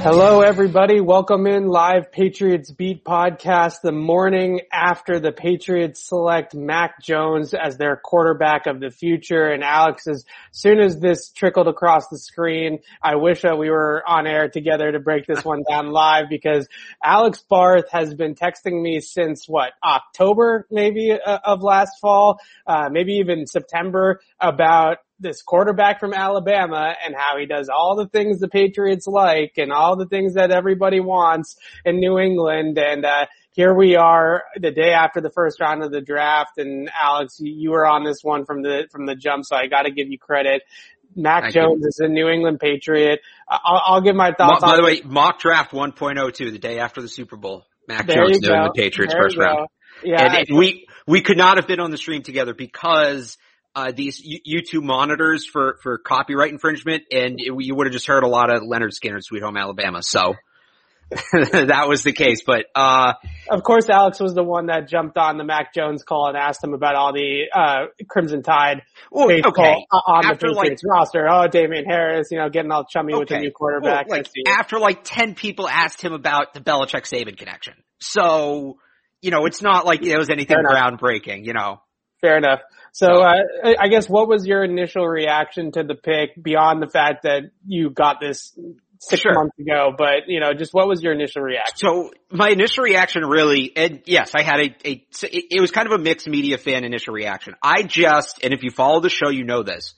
Hello, everybody. Welcome in live Patriots Beat podcast the morning after the Patriots select Mac Jones as their quarterback of the future. And Alex, as soon as this trickled across the screen, I wish that we were on air together to break this one down live because Alex Barth has been texting me since what, October maybe uh, of last fall, uh, maybe even September about this quarterback from Alabama and how he does all the things the Patriots like and all the things that everybody wants in New England. And, uh, here we are the day after the first round of the draft. And Alex, you were on this one from the, from the jump. So I got to give you credit. Mac Thank Jones you. is a New England Patriot. I'll, I'll give my thoughts. By the way, mock draft 1.02 the day after the Super Bowl. Mac there Jones, New England Patriots there first round. Yeah. And we, we could not have been on the stream together because uh, these YouTube monitors for, for copyright infringement and it, you would have just heard a lot of Lynyrd Skynyrd Sweet Home Alabama. So that was the case, but, uh, of course Alex was the one that jumped on the Mac Jones call and asked him about all the, uh, Crimson Tide well, okay. on after the Patriots like, roster. Oh, Damien Harris, you know, getting all chummy okay. with the new quarterback. Well, like, after like 10 people asked him about the Belichick Saban connection. So, you know, it's not like it was anything groundbreaking, you know. Fair enough. So, uh, I guess what was your initial reaction to the pick beyond the fact that you got this six sure. months ago, but you know, just what was your initial reaction? So my initial reaction really, and yes, I had a, a, it was kind of a mixed media fan initial reaction. I just, and if you follow the show, you know this.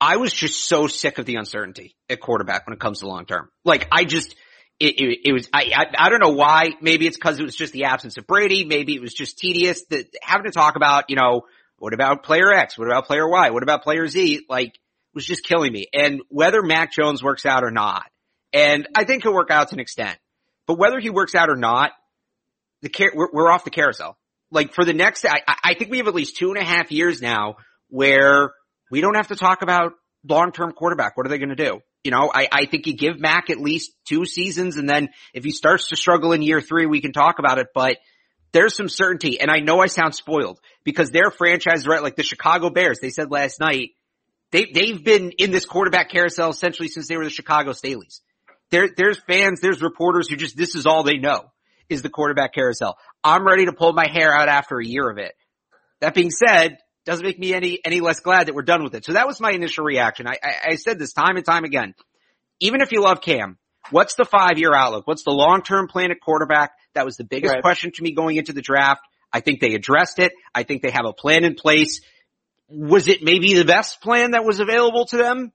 I was just so sick of the uncertainty at quarterback when it comes to long term. Like I just, it, it, it was, I, I, I, don't know why. Maybe it's cause it was just the absence of Brady. Maybe it was just tedious that having to talk about, you know, what about player X? What about player Y? What about player Z? Like, was just killing me. And whether Mac Jones works out or not, and I think he'll work out to an extent, but whether he works out or not, the car- we're, we're off the carousel. Like for the next, I, I think we have at least two and a half years now where we don't have to talk about long-term quarterback. What are they going to do? You know, I, I think you give Mac at least two seasons and then if he starts to struggle in year three, we can talk about it, but there's some certainty. And I know I sound spoiled because their franchise, right, like the Chicago Bears, they said last night, they, they've been in this quarterback carousel essentially since they were the Chicago Staleys. There, there's fans, there's reporters who just, this is all they know is the quarterback carousel. I'm ready to pull my hair out after a year of it. That being said, doesn't make me any, any less glad that we're done with it. So that was my initial reaction. I, I, I said this time and time again. Even if you love Cam, what's the five year outlook? What's the long term plan at quarterback? That was the biggest right. question to me going into the draft. I think they addressed it. I think they have a plan in place. Was it maybe the best plan that was available to them?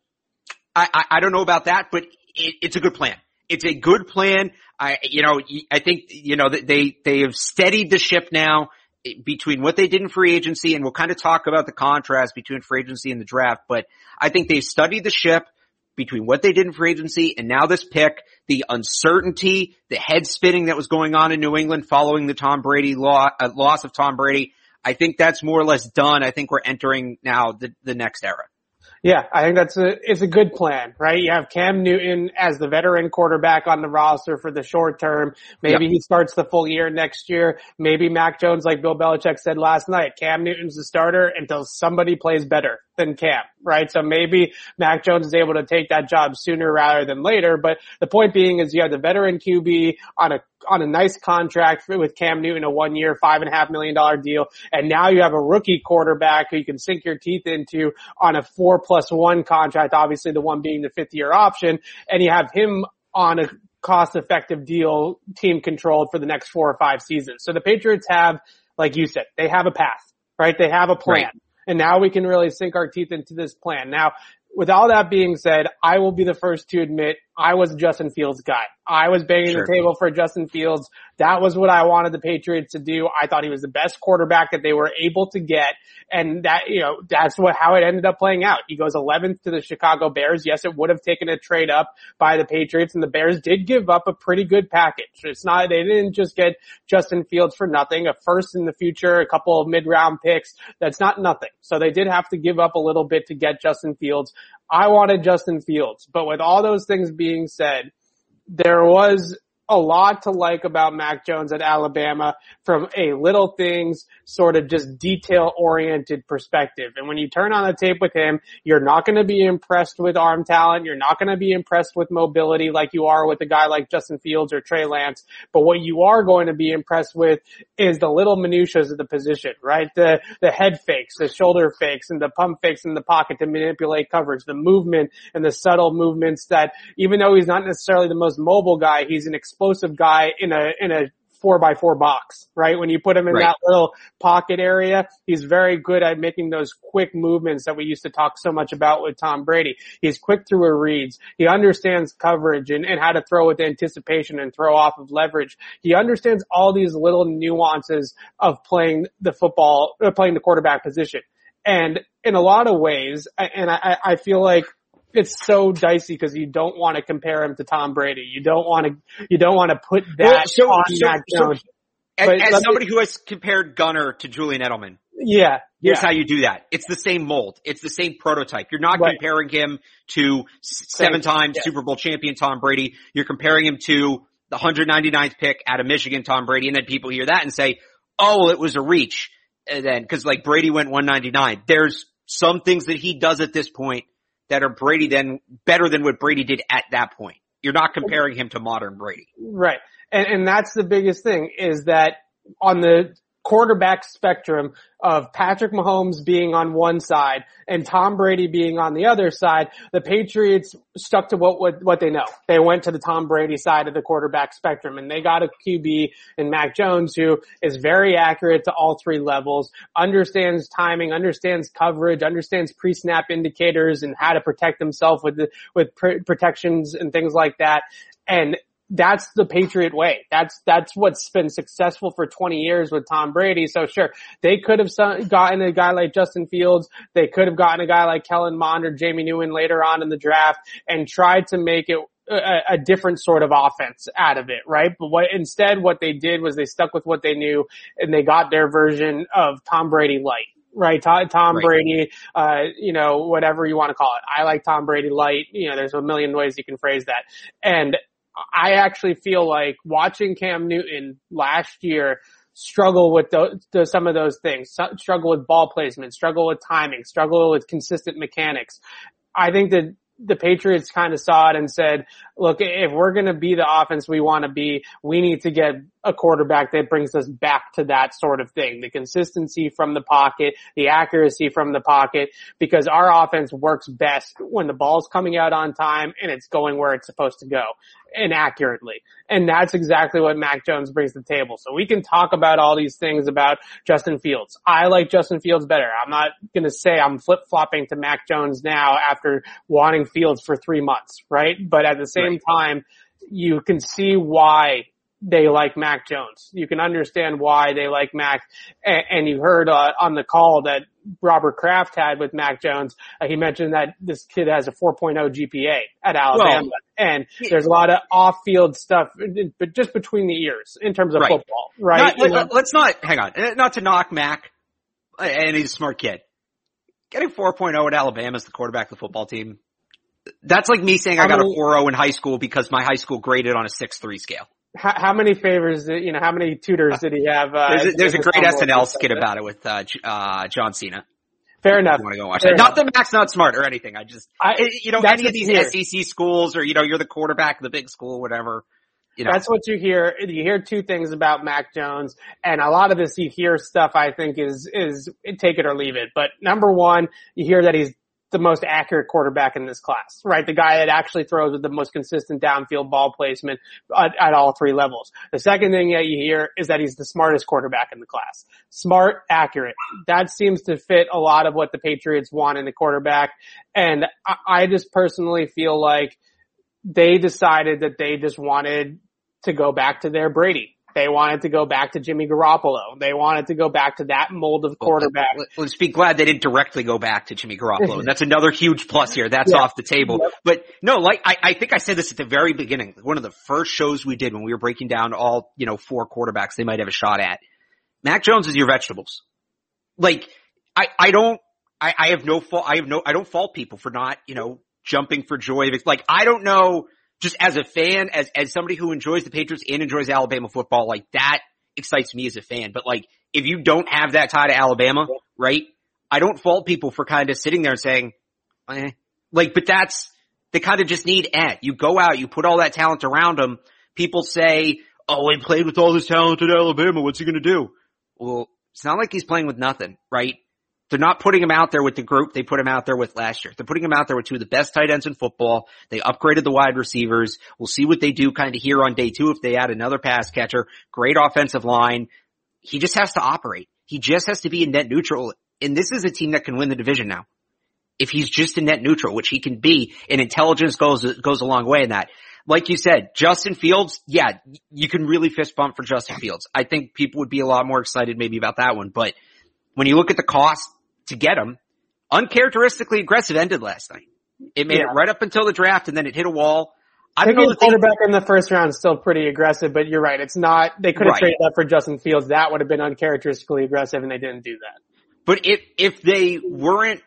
I, I, I don't know about that, but it, it's a good plan. It's a good plan. I, you know, I think, you know, they, they have steadied the ship now eh, between what they did in free agency and we'll kind of talk about the contrast between free agency and the draft, but I think they've studied the ship between what they did in free agency and now this pick, the uncertainty, the head spinning that was going on in New England following the Tom Brady law, uh, loss of Tom Brady. I think that's more or less done. I think we're entering now the, the next era. Yeah, I think that's a it's a good plan, right? You have Cam Newton as the veteran quarterback on the roster for the short term. Maybe yep. he starts the full year next year. Maybe Mac Jones, like Bill Belichick said last night, Cam Newton's the starter until somebody plays better than Cam, right? So maybe Mac Jones is able to take that job sooner rather than later. But the point being is you have the veteran QB on a on a nice contract with Cam Newton, a one year, five and a half million dollar deal. And now you have a rookie quarterback who you can sink your teeth into on a four plus one contract, obviously the one being the fifth year option. And you have him on a cost effective deal, team controlled for the next four or five seasons. So the Patriots have, like you said, they have a path, right? They have a plan. Right. And now we can really sink our teeth into this plan. Now, with all that being said, I will be the first to admit I was a Justin Fields guy. I was banging sure. the table for Justin Fields. That was what I wanted the Patriots to do. I thought he was the best quarterback that they were able to get. And that, you know, that's what, how it ended up playing out. He goes 11th to the Chicago Bears. Yes, it would have taken a trade up by the Patriots and the Bears did give up a pretty good package. It's not, they didn't just get Justin Fields for nothing, a first in the future, a couple of mid round picks. That's not nothing. So they did have to give up a little bit to get Justin Fields. I wanted Justin Fields, but with all those things being said, there was a lot to like about Mac Jones at Alabama from a little things sort of just detail oriented perspective. And when you turn on the tape with him, you're not going to be impressed with arm talent. You're not going to be impressed with mobility like you are with a guy like Justin Fields or Trey Lance. But what you are going to be impressed with is the little minutiae of the position, right? The, the head fakes, the shoulder fakes and the pump fakes in the pocket to manipulate coverage, the movement and the subtle movements that even though he's not necessarily the most mobile guy, he's an explosive guy in a, in a four by four box, right? When you put him in right. that little pocket area, he's very good at making those quick movements that we used to talk so much about with Tom Brady. He's quick through a reads. He understands coverage and, and how to throw with anticipation and throw off of leverage. He understands all these little nuances of playing the football, uh, playing the quarterback position. And in a lot of ways, and I, I feel like it's so dicey because you don't want to compare him to Tom Brady. You don't want to, you don't want to put that well, so, on so, Mac Jones. So, as, as somebody me, who has compared Gunner to Julian Edelman. Yeah. Here's yeah. how you do that. It's the same mold. It's the same prototype. You're not right. comparing him to seven time yeah. Super Bowl champion Tom Brady. You're comparing him to the 199th pick out of Michigan Tom Brady. And then people hear that and say, oh, it was a reach. And then, cause like Brady went 199. There's some things that he does at this point that are Brady then better than what Brady did at that point. You're not comparing him to modern Brady. Right. And, and that's the biggest thing is that on the quarterback spectrum of Patrick Mahomes being on one side and Tom Brady being on the other side, the Patriots stuck to what, what, what they know. They went to the Tom Brady side of the quarterback spectrum and they got a QB in Mac Jones who is very accurate to all three levels, understands timing, understands coverage, understands pre-snap indicators and how to protect himself with the, with pr- protections and things like that. And that's the Patriot way. That's, that's what's been successful for 20 years with Tom Brady. So sure, they could have gotten a guy like Justin Fields. They could have gotten a guy like Kellen Mond or Jamie Newman later on in the draft and tried to make it a, a, different sort of offense out of it, right? But what instead what they did was they stuck with what they knew and they got their version of Tom Brady light. Right, Tom, right. Brady, uh, you know, whatever you want to call it. I like Tom Brady light. You know, there's a million ways you can phrase that. And I actually feel like watching Cam Newton last year struggle with some of those things, struggle with ball placement, struggle with timing, struggle with consistent mechanics. I think that the Patriots kind of saw it and said, look, if we're going to be the offense we want to be, we need to get a quarterback that brings us back to that sort of thing. The consistency from the pocket, the accuracy from the pocket, because our offense works best when the ball's coming out on time and it's going where it's supposed to go and accurately. And that's exactly what Mac Jones brings to the table. So we can talk about all these things about Justin Fields. I like Justin Fields better. I'm not going to say I'm flip flopping to Mac Jones now after wanting Fields for three months, right? But at the same right. time, you can see why they like Mac Jones. You can understand why they like Mac. And, and you heard uh, on the call that Robert Kraft had with Mac Jones. Uh, he mentioned that this kid has a 4.0 GPA at Alabama, well, and there's a lot of off-field stuff, but just between the ears in terms of right. football, right? Not, let, let's not hang on, uh, not to knock Mac, uh, and he's a smart kid. Getting 4.0 at Alabama as the quarterback of the football team. That's like me saying I got a 4.0 in high school because my high school graded on a 6.3 scale how, how, many favors, did, you know, how many tutors did he have? Uh, there's a, there's a great SNL skit about it with, uh, uh, John Cena. Fair enough. Want to go watch Fair that. Not that Mac's not smart or anything. I just, I, you know, any of these SEC schools or, you know, you're the quarterback of the big school, whatever. You know. That's what you hear. You hear two things about Mac Jones and a lot of this you hear stuff I think is, is take it or leave it. But number one, you hear that he's the most accurate quarterback in this class, right? The guy that actually throws with the most consistent downfield ball placement at, at, all three levels. The second thing that you hear is that he's the smartest quarterback in the class. Smart, accurate. That seems to fit a lot of what the Patriots want in the quarterback. And I, I just personally feel like they decided that they just wanted to go back to their Brady they wanted to go back to Jimmy Garoppolo. They wanted to go back to that mold of quarterback. Let's be glad they didn't directly go back to Jimmy Garoppolo. That's another huge plus here. That's yeah. off the table. Yep. But no, like I, I think I said this at the very beginning. One of the first shows we did when we were breaking down all, you know, four quarterbacks they might have a shot at. Mac Jones is your vegetables. Like, I, I don't, I, I have no fault, I have no, I don't fault people for not, you know, jumping for joy. Like, I don't know just as a fan, as, as somebody who enjoys the Patriots and enjoys Alabama football, like that excites me as a fan. But like, if you don't have that tie to Alabama, right? I don't fault people for kind of sitting there and saying, eh. like, but that's, they kind of just need eh. You go out, you put all that talent around them. People say, oh, he played with all this talent at Alabama. What's he going to do? Well, it's not like he's playing with nothing, right? They're not putting him out there with the group they put him out there with last year. They're putting him out there with two of the best tight ends in football. They upgraded the wide receivers. We'll see what they do kind of here on day two if they add another pass catcher. Great offensive line. He just has to operate. He just has to be in net neutral. And this is a team that can win the division now. If he's just in net neutral, which he can be, and intelligence goes, goes a long way in that. Like you said, Justin Fields, yeah, you can really fist bump for Justin Fields. I think people would be a lot more excited maybe about that one, but when you look at the cost, to get him. Uncharacteristically aggressive ended last night. It made yeah. it right up until the draft and then it hit a wall. I know. The quarterback in the first round is still pretty aggressive, but you're right. It's not, they could have right. traded that for Justin Fields. That would have been uncharacteristically aggressive and they didn't do that. But if, if they weren't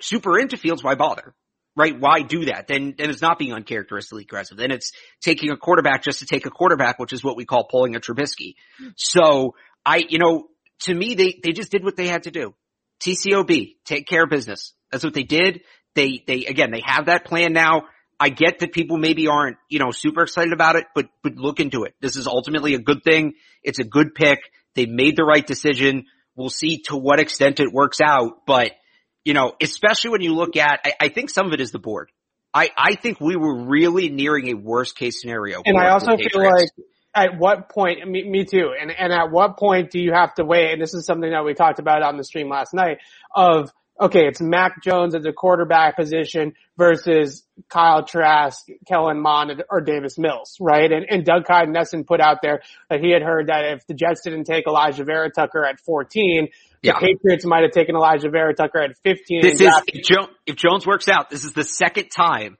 super into Fields, why bother? Right? Why do that? Then, then it's not being uncharacteristically aggressive. Then it's taking a quarterback just to take a quarterback, which is what we call pulling a Trubisky. So I, you know, to me, they, they just did what they had to do. TCOB, take care of business. That's what they did. They, they, again, they have that plan now. I get that people maybe aren't, you know, super excited about it, but, but look into it. This is ultimately a good thing. It's a good pick. They made the right decision. We'll see to what extent it works out, but, you know, especially when you look at, I, I think some of it is the board. I, I think we were really nearing a worst case scenario. And I also feel like at what point, me, me too, and, and at what point do you have to wait, and this is something that we talked about on the stream last night, of, okay, it's Mac Jones at the quarterback position versus Kyle Trask, Kellen Mond, or Davis Mills, right? And, and Doug Kyed put out there that he had heard that if the Jets didn't take Alijah Vera Tucker at 14, the. Patriots might have taken Alijah Vera Tucker at 15. This is, if, jo- if Jones works out, this is the second time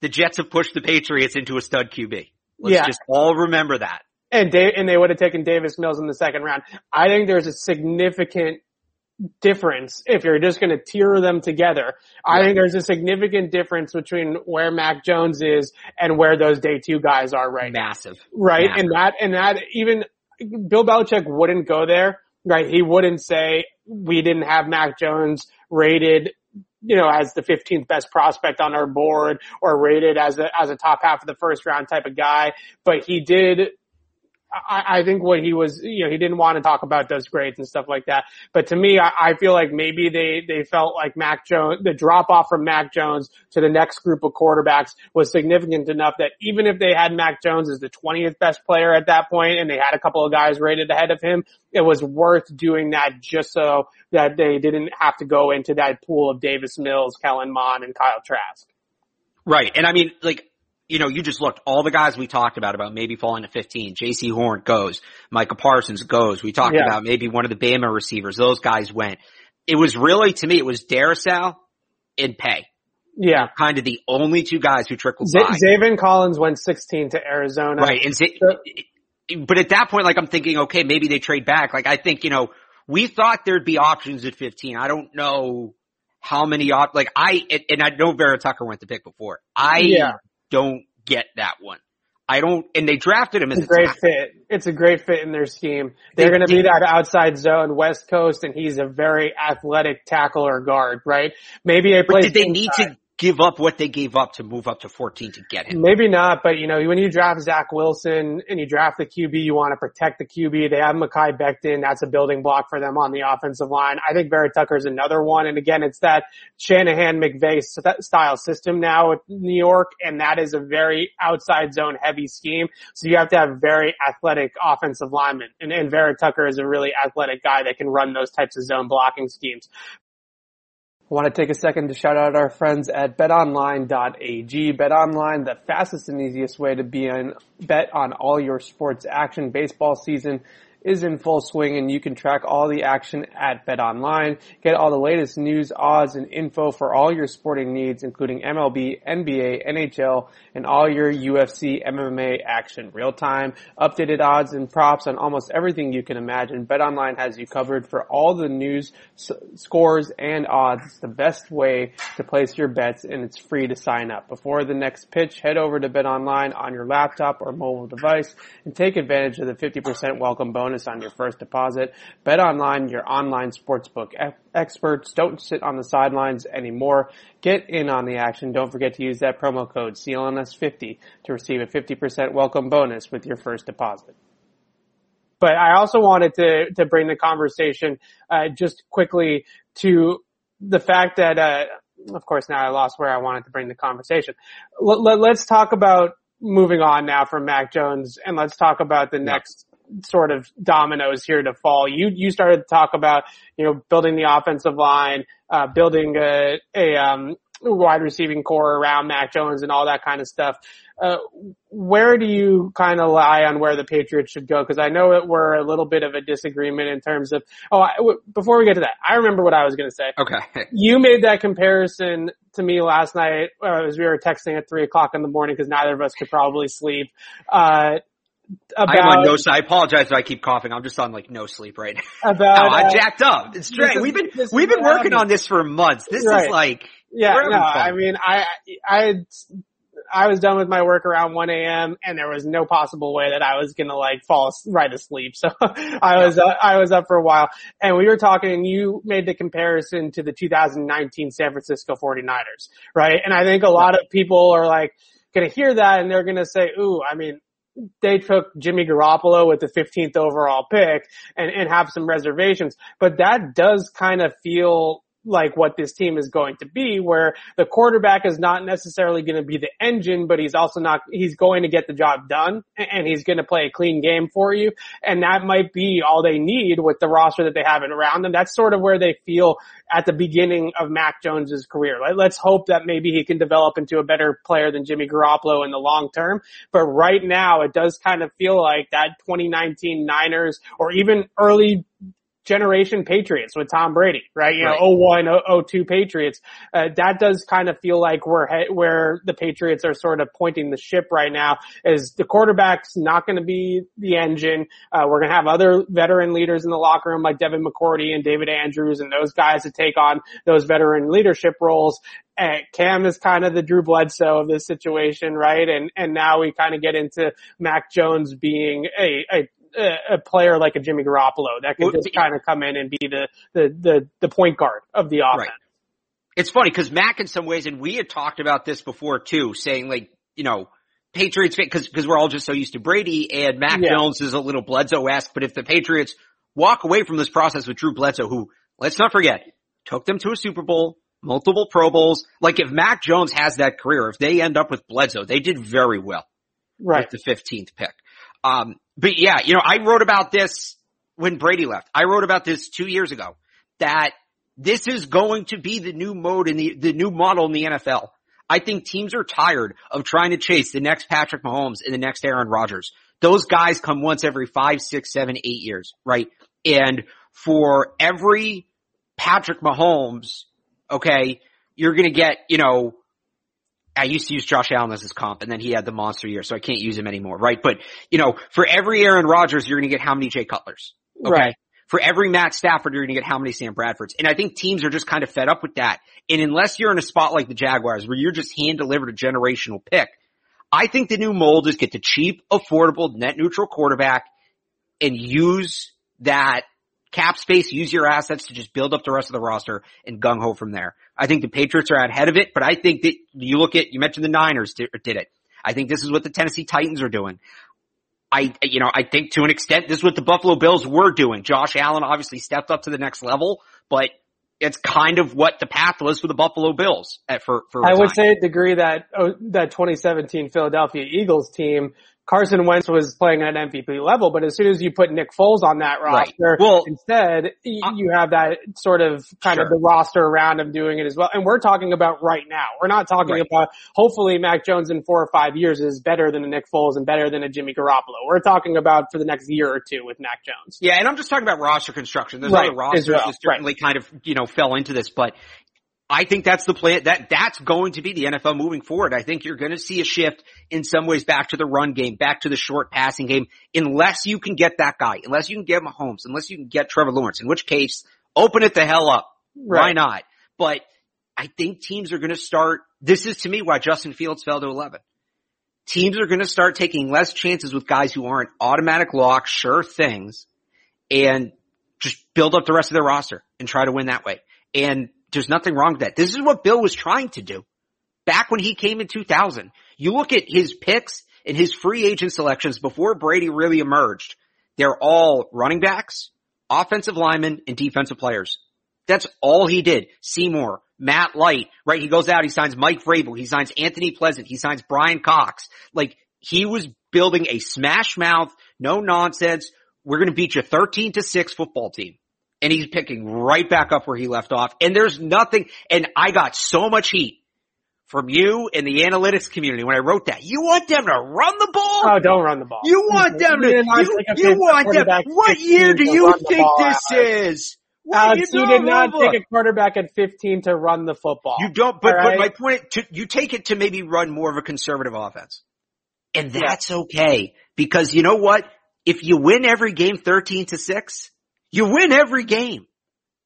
the Jets have pushed the Patriots into a stud QB. Let's yeah. just all remember that. And they, and they would have taken Davis Mills in the second round. I think there's a significant difference if you're just going to tier them together. I think there's a significant difference between where Mac Jones is and where those day two guys are right Massive. Now. Right. Massive. And that, and that even Bill Belichick wouldn't go there. Right. He wouldn't say we didn't have Mac Jones rated you know, as the 15th best prospect on our board or rated as a, as a top half of the first round type of guy. But he did I, I think what he was, you know, he didn't want to talk about those grades and stuff like that. But to me, I, I feel like maybe they, they felt like Mac Jones, the drop off from Mac Jones to the next group of quarterbacks was significant enough that even if they had Mac Jones as the 20th best player at that point and they had a couple of guys rated ahead of him, it was worth doing that just so that they didn't have to go into that pool of Davis Mills, Kellen Mond, and Kyle Trask. Right. And I mean, like, you know, you just looked, all the guys we talked about, about maybe falling to 15, Jaycee Horn goes, Micah Parsons goes. We talked yeah. about maybe one of the Bama receivers. Those guys went. It was really, to me, it was Darrisaw and Paye. Yeah. Kind of the only two guys who trickled Z- by. Zaven Collins went 16 to Arizona. Right. And Z- but at that point, like I'm thinking, okay, maybe they trade back. Like I think, you know, we thought there'd be options at 15. I don't know how many op, like I, and I know Vera Tucker went to pick before. I yeah don't get that one. I don't, and they drafted him as it's a great fit. It's a great fit in their scheme. They're going to be that outside zone West Coast, and he's a very athletic tackle or guard, right? Maybe a place. Did they need to give up what they gave up to move up to 14 to get him. Maybe not, but you know, when you draft Zach Wilson and you draft the QB, you want to protect the QB. They have Mekhi Becton. That's a building block for them on the offensive line. I think Vera Tucker is another one. And again, it's that Shanahan McVay style system now with New York. And that is a very outside zone heavy scheme. So you have to have very athletic offensive linemen. And, and Vera Tucker is a really athletic guy that can run those types of zone blocking schemes. I want to take a second to shout out our friends at betonline.ag. BetOnline, the fastest and easiest way to be in bet on all your sports action. Baseball season is in full swing and you can track all the action at Bet Online. Get all the latest news, odds, and info for all your sporting needs, including MLB, NBA, NHL, and all your UFC, MMA action. Real time, updated odds and props on almost everything you can imagine. Bet Online has you covered for all the news, s- scores, and odds. It's the best way to place your bets and it's free to sign up. Before the next pitch, head over to Bet Online on your laptop or mobile device and take advantage of the 50% welcome bonus on your first deposit. Bet online, your online sportsbook experts. Don't sit on the sidelines anymore. Get in on the action. Don't forget to use that promo code CLNS50 to receive a 50% welcome bonus with your first deposit. But I also wanted to, to bring the conversation, uh, just quickly to the fact that, uh, of course now I lost where I wanted to bring the conversation. Let, let's talk about moving on now from Mac Jones and let's talk about the next sort of dominoes here to fall. You you started to talk about you know building the offensive line, uh, building a, a um, wide receiving corps around Mac Jones and all that kind of stuff. Uh, where do you kind of lie on where the Patriots should go? Because I know that we're a little bit of a disagreement in terms of. Oh, I, w- before we get to that, I remember what I was going to say. Okay. You made that comparison to me last night uh, as we were texting at three o'clock in the morning because neither of us could probably sleep. Uh, about, I'm on no sleep. I apologize if I keep coughing. I'm just on like no sleep right now. about no, I uh, jacked up. It's. We've been we've been working on this for months. This Right. is like Yeah, no. I mean, I, I, I was done with my work around 1 a.m. and there was no possible way that I was gonna like fall right asleep. So I was, uh, I was up for a while and we were talking and you made the comparison to the 2019 San Francisco 49ers, right? And I think a lot of people are like gonna hear that and they're gonna say, ooh, I mean, they took Jimmy Garoppolo with the 15th overall pick and, and have some reservations, but that does kind of feel like what this team is going to be where the quarterback is not necessarily going to be the engine, but he's also not, he's going to get the job done and he's going to play a clean game for you. And that might be all they need with the roster that they have around them. That's sort of where they feel at the beginning of Mac Jones's career. Let- Let's hope that maybe he can develop into a better player than Jimmy Garoppolo in the long term. But right now it does kind of feel like that 2019 Niners or even early generation Patriots with Tom Brady, right? You Right. know, 01, 02 Patriots. Uh, that does kind of feel like we're he- where the Patriots are sort of pointing the ship right now is the quarterback's not going to be the engine. Uh, we're going to have other veteran leaders in the locker room like Devin McCourty and David Andrews and those guys to take on those veteran leadership roles. Uh, Cam is kind of the Drew Bledsoe of this situation, right? And, and now we kind of get into Mac Jones being a, a a a player like a Jimmy Garoppolo that Well, could just kind of come in and be the, the, the, the point guard of the offense. Right. it's funny because Mac in some ways, and we had talked about this before too, saying like, you know, Patriots, because, because we're all just so used to Brady and Mac Yeah. Jones is a little Bledsoe-esque, but if the Patriots walk away from this process with Drew Bledsoe, who, let's not forget, took them to a Super Bowl, multiple Pro Bowls, like if Mac Jones has that career, if they end up with Bledsoe, they did very well Right. with the 15th pick. Um, but yeah, you know, I wrote about this when Brady left. I wrote about this two years ago that this is going to be the new mode in the, the new model in the NFL. I think teams are tired of trying to chase the next Patrick Mahomes and the next Aaron Rodgers. Those guys come once every five, six, seven, eight years, right? And for every Patrick Mahomes, okay, you're gonna get, you know, I used to use Josh Allen as his comp and then he had the monster year, so I can't use him anymore, right? But, you know, for every Aaron Rodgers, you're gonna get how many Jay Cutlers? Okay. Right. For every Matt Stafford, you're gonna get how many Sam Bradfords? And I think teams are just kind of fed up with that. And unless you're in a spot like the Jaguars where you're just hand delivered a generational pick, I think the new mold is get the cheap, affordable, net neutral quarterback and use that cap space, use your assets to just build up the rest of the roster and gung ho from there. I think the Patriots are ahead of it, but I think that you look at, you mentioned the Niners did, did it. I think this is what the Tennessee Titans are doing. I, you know, I think to an extent this is what the Buffalo Bills were doing. Josh Allen obviously stepped up to the next level, but it's kind of what the path was for the Buffalo Bills at, for, for a I would say agree that oh, that 2017 Philadelphia Eagles team Carson Wentz was playing at an MVP level, but as soon as you put Nick Foles on that roster, right. well, instead uh, you have that sort of kind sure. of the roster around him doing it as well. And we're talking about right now. We're not talking right. about hopefully Mac Jones in four or five years is better than a Nick Foles and better than a Jimmy Garoppolo. We're talking about for the next year or two with Mac Jones. Yeah, and I'm just talking about roster construction. There's right. other rosters well. that certainly kind of, you know, fell into this, but I think that's the plan. That that's going to be the NFL moving forward. I think you're going to see a shift in some ways back to the run game, back to the short passing game, unless you can get that guy, unless you can get Mahomes, unless you can get Trevor Lawrence. In which case, open it the hell up. Right. Why not? But I think teams are going to start. This is to me why Justin Fields fell to 11. Teams are going to start taking less chances with guys who aren't automatic lock, sure things, and just build up the rest of their roster and try to win that way. And there's nothing wrong with that. This is what Bill was trying to do back when he came in 2000. You look at his picks and his free agent selections before Brady really emerged. They're all running backs, offensive linemen, and defensive players. That's all he did. Seymour, Matt Light, right? He goes out, he signs Mike Vrabel, he signs Anthony Pleasant, he signs Brian Cox. Like, he was building a smash mouth, no nonsense, we're gonna beat you 13 to 6 football team and he's picking right back up where he left off. And there's nothing, and I got so much heat from you and the analytics community when I wrote that. You want them to run the ball? Oh, don't run the ball. You want mm-hmm. them to, you, you want them, what year do you think this is? Alex, uh, you, you did not take a quarterback at 15 to run the football. You don't, but, right? but my point, to, you take it to maybe run more of a conservative offense. And that's yeah. okay. Because you know what? If you win every game 13 to 6, you win every game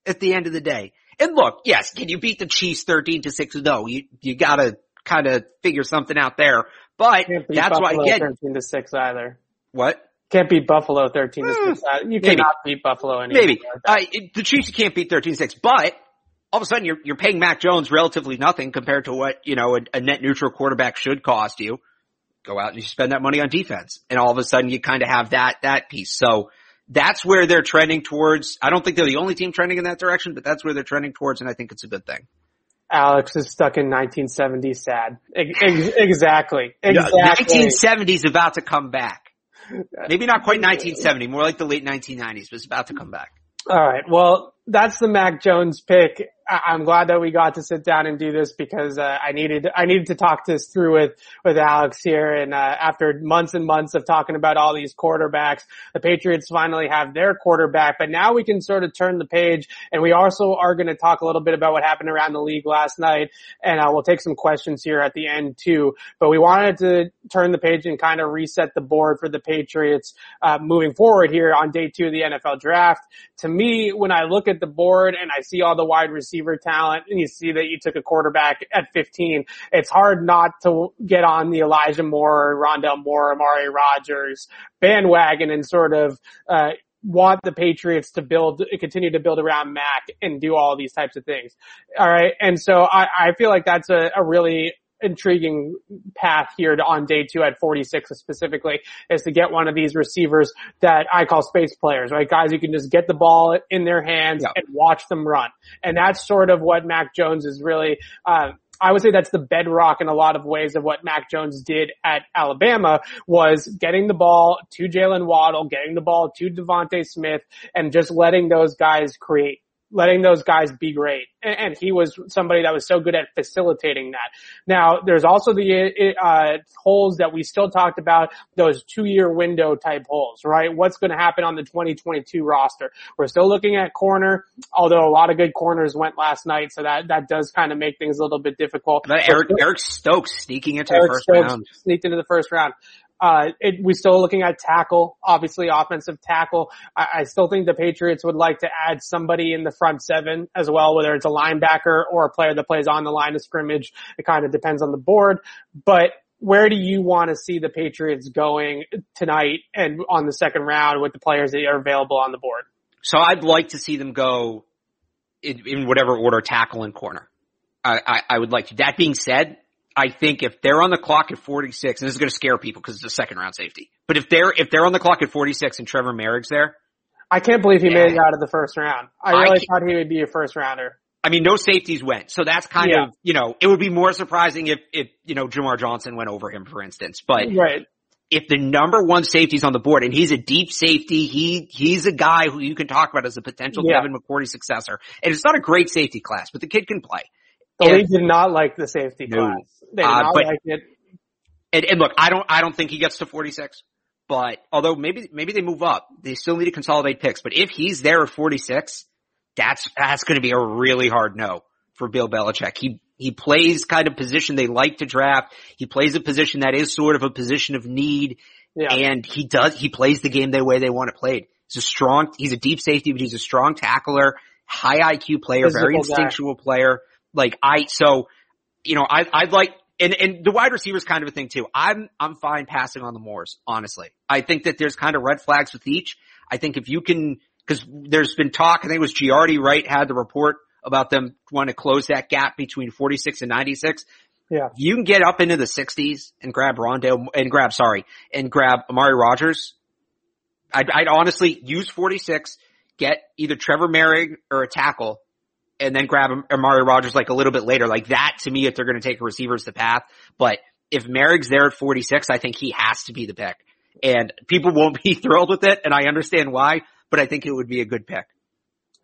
at the end of the day. And look, yes, can you beat the Chiefs 13 to 6? No, you, you gotta kind of figure something out there. But that's Buffalo why again. 13 to 6 either. What? Can't beat Buffalo 13 to 6. Hmm. You cannot beat Buffalo anymore. Maybe. Uh, the Chiefs you can't beat 13 to 6, but all of a sudden you're, you're paying Mac Jones relatively nothing compared to what, you know, a, a net neutral quarterback should cost you. Go out and you spend that money on defense. And all of a sudden you kind of have that, that piece. So, that's where they're trending towards. I don't think they're the only team trending in that direction, but that's where they're trending towards, and I think it's a good thing. Alex is stuck in 1970s sad. exactly. Exactly. 1970s about to come back. Maybe not quite 1970, more like the late 1990s, but it's about to come back. All right. Well, that's the Mac Jones pick. I'm glad that we got to sit down and do this because uh, I needed I needed to talk this through with with Alex here. And uh, after months and months of talking about all these quarterbacks, the Patriots finally have their quarterback. But now we can sort of turn the page, and we also are going to talk a little bit about what happened around the league last night, and uh, we'll take some questions here at the end too. But we wanted to turn the page and kind of reset the board for the Patriots uh, moving forward here on day two of the NFL draft. To me, when I look at the board and I see all the wide receiver talent and you see that you took a quarterback at 15, it's hard not to get on the Elijah Moore, Rondale Moore, Amari Rodgers bandwagon and sort of, uh, want the Patriots to build, continue to build around Mac and do all these types of things. All right. And so I, I feel like that's a, a really intriguing path here to, on day two at 46 specifically is to get one of these receivers that I call space players, right? Guys who can just get the ball in their hands and watch them run. And that's sort of what Mac Jones is really, uh, I would say that's the bedrock in a lot of ways of what Mac Jones did at Alabama was getting the ball to Jaylen Waddle, getting the ball to DeVonta Smith, and just letting those guys create letting those guys be great. And, he was somebody that was so good at facilitating that. Now, there's also the uh, holes that we still talked about, those two-year window type holes, right? What's going to happen on the 2022 roster? We're still looking at corner, although a lot of good corners went last night, so that that does kind of make things a little bit difficult. Eric Eric Stokes sneaking into Eric the first Stokes round. Sneaked into the first round. Uh, it, we're still looking at tackle, obviously offensive tackle. I, I, still think the Patriots would like to add somebody in the front seven as well, whether it's a linebacker or a player that plays on the line of scrimmage. It kind of depends on the board, but where do you want to see the Patriots going tonight and on the second round with the players that are available on the board? So I'd like to see them go in, in whatever order tackle and corner. I, I, I would like to. That being said, I think if they're on the clock at 46, and this is going to scare people because it's a second round safety, but if they're, if they're on the clock at 46 and Trevor Moehrig's there. I can't believe he yeah. made it out of the first round. I really I thought he would be a first rounder. I mean, no safeties went. So that's kind yeah. of, you know, it would be more surprising if, if, you know, Jamar Johnson went over him, for instance, but. Right. if the number one safety's on the board and he's a deep safety, he, he's a guy who you can talk about as a potential Yeah. Devin McCourty successor. And it's not a great safety class, but the kid can play. The And- league did not like the safety No. class. They did Uh, not but- like it. And, and look, I don't, I don't think he gets to 46, but although maybe, maybe they move up, they still need to consolidate picks. But if he's there at 46, that's, that's going to be a really hard no for Bill Belichick. He, he plays kind of position they like to draft. He plays a position that is sort of a position of need Yeah. and he does, he plays the game the way they want it played. He's a strong, he's a deep safety, but he's a strong tackler, high IQ player, very Physical guy. instinctual player. Like I, so, you know, I, I'd like, and, and the wide receiver is kind of a thing too. I'm, I'm fine passing on the Moores, honestly. I think that there's kind of red flags with each. I think if you can, cause there's been talk, I think it was Giardi, right, had the report about them want to close that gap between 46 and 96. Yeah. You can get up into the 60s and grab Rondale, and grab, sorry, and grab Amari Rodgers, I'd, I'd honestly use 46, get either Trevor Moehrig or a tackle, and then grab Amari Rodgers like a little bit later. Like that to me, if they're going to take a receiver's the path. But if Moehrig's there at 46, I think he has to be the pick. And people won't be thrilled with it, and I understand why, but I think it would be a good pick.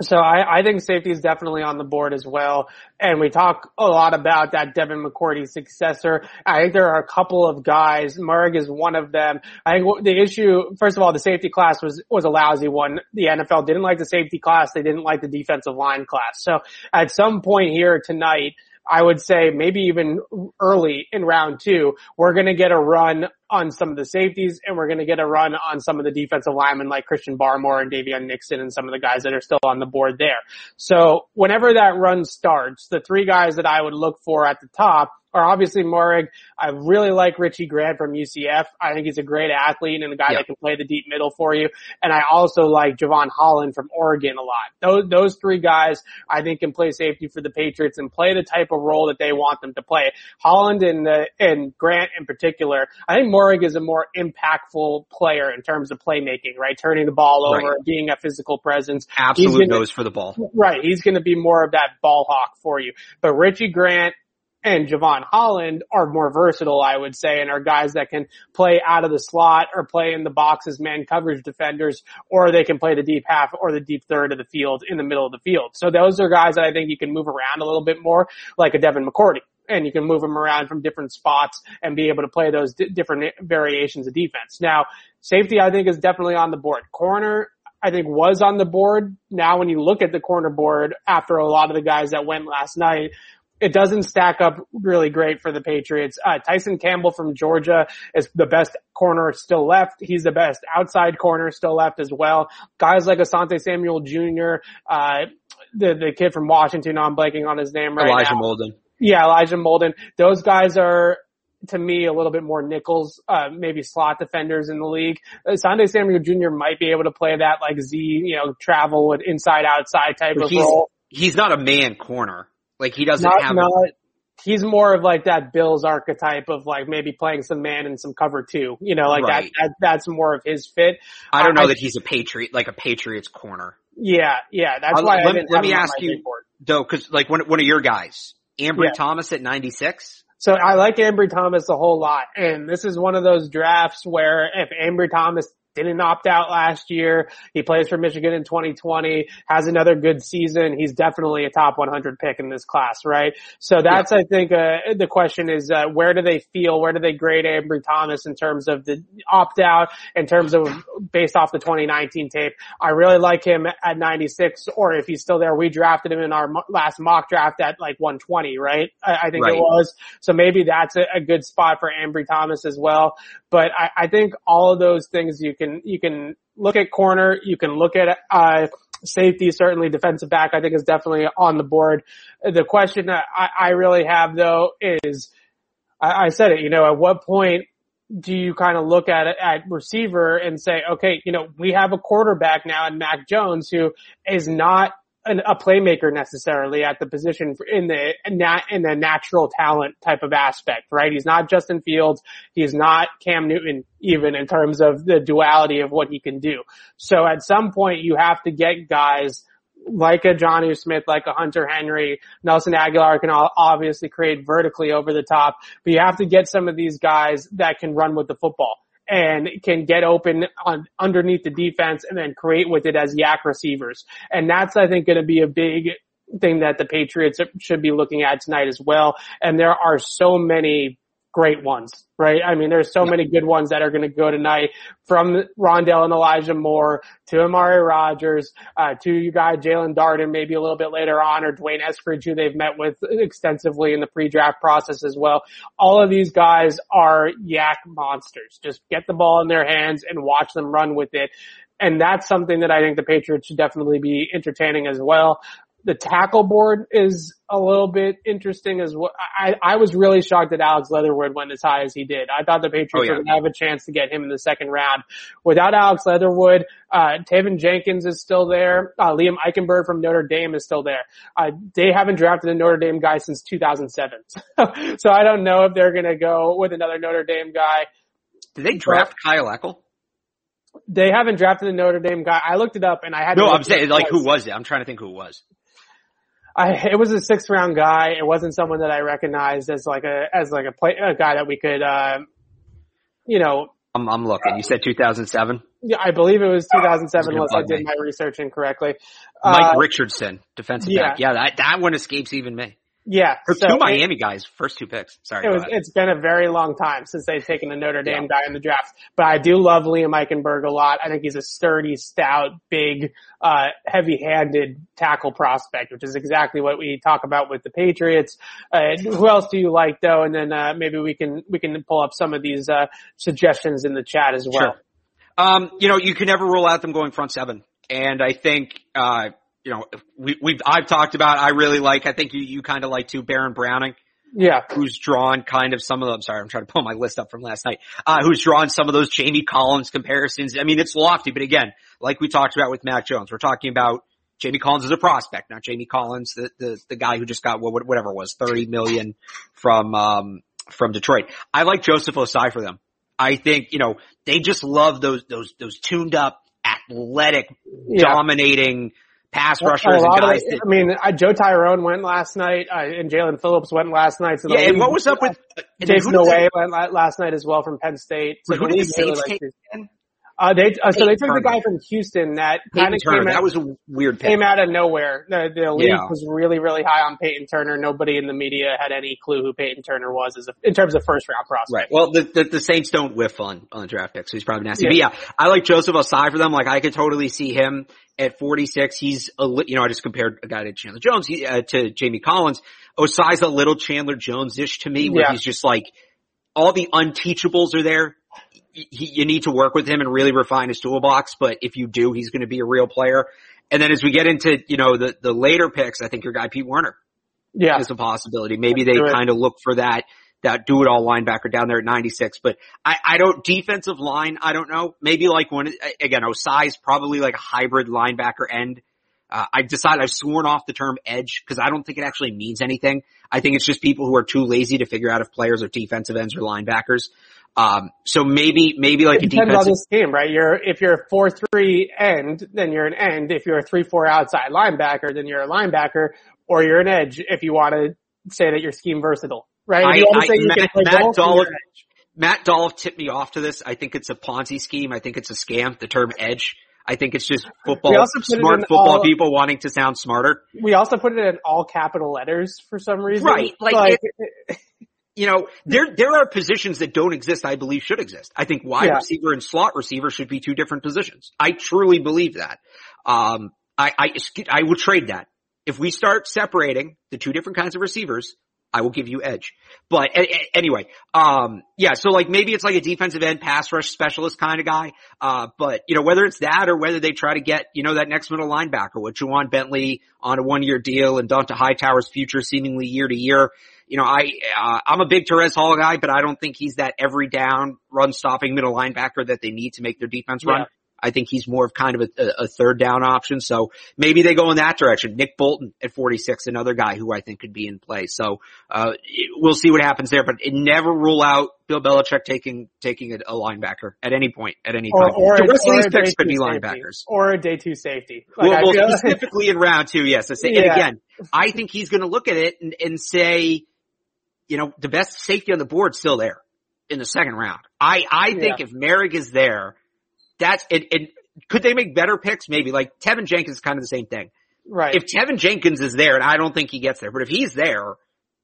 So I, I think safety is definitely on the board as well. And we talk a lot about that Devin McCourty successor. I think there are a couple of guys. Moehrig is one of them. I think the issue, first of all, the safety class was, was a lousy one. The NFL didn't like the safety class. They didn't like the defensive line class. So at some point here tonight, I would say maybe even early in round two, we're going to get a run on some of the safeties and we're going to get a run on some of the defensive linemen like Christian Barmore and Daviyon Nixon and some of the guys that are still on the board there. So whenever that run starts, the three guys that I would look for at the top are obviously Moehrig. I really like Richie Grant from UCF. I think he's a great athlete and a guy Yeah. that can play the deep middle for you. And I also like Jevon Holland from Oregon a lot. Those, those three guys I think can play safety for the Patriots and play the type of role that they want them to play. Holland and, uh, and Grant in particular, I think Moehrig is a more impactful player in terms of playmaking, right? Turning the ball over, Right. being a physical presence. Absolute gonna- nose for the ball. Right. He's going to be more of that ball hawk for you. But Richie Grant and Jevon Holland are more versatile, I would say, and are guys that can play out of the slot or play in the box as man coverage defenders, or they can play the deep half or the deep third of the field in the middle of the field. So those are guys that I think you can move around a little bit more, like a Devin McCourty. And you can move them around from different spots and be able to play those di- different variations of defense. Now, safety I think is definitely on the board. Corner, I think was on the board. Now when you look at the corner board after a lot of the guys that went last night, it doesn't stack up really great for the Patriots. Uh, Tyson Campbell from Georgia is the best corner still left. He's the best outside corner still left as well. Guys like Asante Samuel Jr., uh, the, the kid from Washington, I'm blanking on his name right Elijah now. Molden. Yeah, Elijah Molden. Those guys are, to me, a little bit more nickels, uh, maybe slot defenders in the league. Uh, Sunday Samuel Jr. might be able to play that like Z, you know, travel with inside outside type But of he's, role. he's not a man corner. Like he doesn't Not, have, not, he's more of like that Bills archetype of like maybe playing some man and some cover two, you know, like Right. that, that, that's more of his fit. I don't know I- that he's a patriot, like a Patriots corner. Yeah, yeah, that's Uh, why I let- let me ask you-. Though, cause like one, one of your guys, Ambry Yeah. Thomas at 96. So I like Ambry Thomas a whole lot. And this is one of those drafts where if Ambry Thomas didn't opt out last year, he plays for Michigan in 2020, has another good season, he's definitely a top 100 pick in this class, right? So that's, I think, uh, the question is, uh, where do they feel, where do they grade Ambry Thomas in terms of the opt out, in terms of based off the 2019 tape? I really like him at 96, or if he's still there, we drafted him in our last mock draft at like 120, right? I, I think Right. it was. So maybe that's a, a good spot for Ambry Thomas as well. But I, I think all of those things you can, you can look at corner, you can look at, uh, safety, certainly defensive back, I think is definitely on the board. The question that I, I really have though is, I, I said it, you know, at what point do you kind of look at at receiver and say, okay, you know, we have a quarterback now in Mac Jones who is not an, a playmaker necessarily at the position in the nat, in the natural talent type of aspect, right? He's not Justin Fields. He's not Cam Newton even in terms of the duality of what he can do. So at some point you have to get guys like a Jonnu Smith, like a Hunter Henry, Nelson Agholor can obviously create vertically over the top, but you have to get some of these guys that can run with the football. And can get open on underneath the defense and then create with it as YAC receivers. And that's, I think, going to be a big thing that the Patriots should be looking at tonight as well. And there are so many great ones, right? I mean, there's so many good ones that are going to go tonight from Rondale and Elijah Moore to Amari Rodgers, uh, to you guys, Jaelon Darden, maybe a little bit later on, or D'Wayne Eskridge, who they've met with extensively in the pre-draft process as well. All of these guys are YAC monsters. Just get the ball in their hands and watch them run with it. And that's something that I think the Patriots should definitely be entertaining as well the tackle board is a little bit interesting as well. I, I was really shocked that Alex Leatherwood went as high as he did. I thought the Patriots oh, yeah. to have a chance to get him in the second round. Without Alex Leatherwood, uh, Teven Jenkins is still there. Uh, Liam Eichenberg from Notre Dame is still there. Uh, they haven't drafted a Notre Dame guy since 2007. so I don't know if they're going to go with another Notre Dame guy. Did they draft but, Kyle Eckel? They haven't drafted a Notre Dame guy. I looked it up and I had. No, I'm saying like who was it? I'm trying to think who it was. I, it was a sixth round guy. It wasn't someone that I recognized as like a, as like a play, a guy that we could, uh, you know. I'm, I'm looking. You said 2007? Yeah, I believe it was 2007 unless I did me. my research incorrectly. Mike uh, Richardson, defensive yeah. back. Yeah, that, that one escapes even me. Yeah. Or so two Miami it, guys, first two picks. Sorry. It was, it's been a very long time since they've taken a Notre Dame yeah. guy in the draft, but I do love Liam Eichenberg a lot. I think he's a sturdy, stout, big, uh, heavy-handed tackle prospect, which is exactly what we talk about with the Patriots. Uh, who else do you like though? And then, uh, maybe we can, we can pull up some of these, uh, suggestions in the chat as well. Sure. Um, you know, you can never rule out them going front seven. And I think, uh, you know, we, we've, I've talked about, I really like, I think you, you kind of like too, Baron Browning. Yeah. Who's drawn kind of some of them. Sorry, I'm trying to pull my list up from last night. Uh, who's drawn some of those Jamie Collins comparisons. I mean, it's lofty, but again, like we talked about with Mac Jones, we're talking about Jamie Collins as a prospect, not Jamie Collins, the, the, the guy who just got whatever it was, 30 million from, um, from Detroit. I like Joseph Ossai for them. I think, you know, they just love those, those, those tuned up, athletic, yeah. dominating, pass rushers and guys. That, I mean, uh, Joe Tryon went last night, uh, and Jaelan Phillips went last night. So yeah, and what was up with uh, Jayson Oweh went last night as well from Penn State. So who did the Saints take again? Uh, they, uh, so they took the guy from Houston that kind of came out, that was a weird pick. came out of nowhere. The, the league yeah. was really, really high on Peyton Turner. Nobody in the media had any clue who Peyton Turner was as a, in terms of first round prospect. Right. Well, the, the, the Saints don't whiff on, on draft picks, so he's probably nasty. Yeah. But yeah, I like Joseph Ossai for them. Like I could totally see him at 46. He's a, you know, I just compared a guy to Chandler Jones, he, uh, to Jamie Collins. Ossai's a little Chandler Jones-ish to me, where yeah. he's just like, all the unteachables are there he, you need to work with him and really refine his toolbox. But if you do, he's going to be a real player. And then as we get into, you know, the, the later picks, I think your guy Pete Werner yeah. is a possibility. Maybe they kind of look for that, that do it all linebacker down there at 96. But I, I don't, defensive line, I don't know. Maybe like one, again, Ossai's probably like a hybrid linebacker end. Uh, I decided I've sworn off the term edge because I don't think it actually means anything. I think it's just people who are too lazy to figure out if players are defensive ends or linebackers. Um, so maybe, maybe like it a depends defensive- on this game, right? You're, if you're a 4-3 end, then you're an end. If you're a 3-4 outside linebacker, then you're a linebacker, or you're an edge if you want to say that you're scheme versatile, right? I, I, Matt, Matt Dolloff, Matt Dolloff tipped me off to this. I think it's a Ponzi scheme. I think it's a scam, the term edge. I think it's just football, smart football all, people wanting to sound smarter. We also put it in all capital letters for some reason. Right. Like, like it, you know, there, there are positions that don't exist, I believe should exist. I think wide yeah. receiver and slot receiver should be two different positions. I truly believe that. Um, I, I, I would trade that. If we start separating the two different kinds of receivers, I will give you edge. But a, a, anyway, um, yeah, so like maybe it's like a defensive end pass rush specialist kind of guy. Uh, but you know, whether it's that or whether they try to get, you know, that next middle linebacker with Ja'Whaun Bentley on a one year deal and Dont'a Hightower's future seemingly year to year. You know, I, uh, I'm a big Terez Hall guy, but I don't think he's that every down run stopping middle linebacker that they need to make their defense run. I think he's more of kind of a, a, third down option. So maybe they go in that direction. Nick Bolton at 46, another guy who I think could be in play. So, uh, we'll see what happens there, but it never rule out Bill Belichick taking, taking a, a linebacker at any point, at any time. Or, the rest of these picks could be linebackers. Or a day two safety. Like well, well specifically in round two, yes. And yeah. again, I think he's going to look at it and, and say, you know, the best safety on the board still there. in the second round. I, I think yeah. if Moehrig is there, that's it, it. Could they make better picks? Maybe like Teven Jenkins is kind of the same thing. Right. If Teven Jenkins is there, and I don't think he gets there, but if he's there,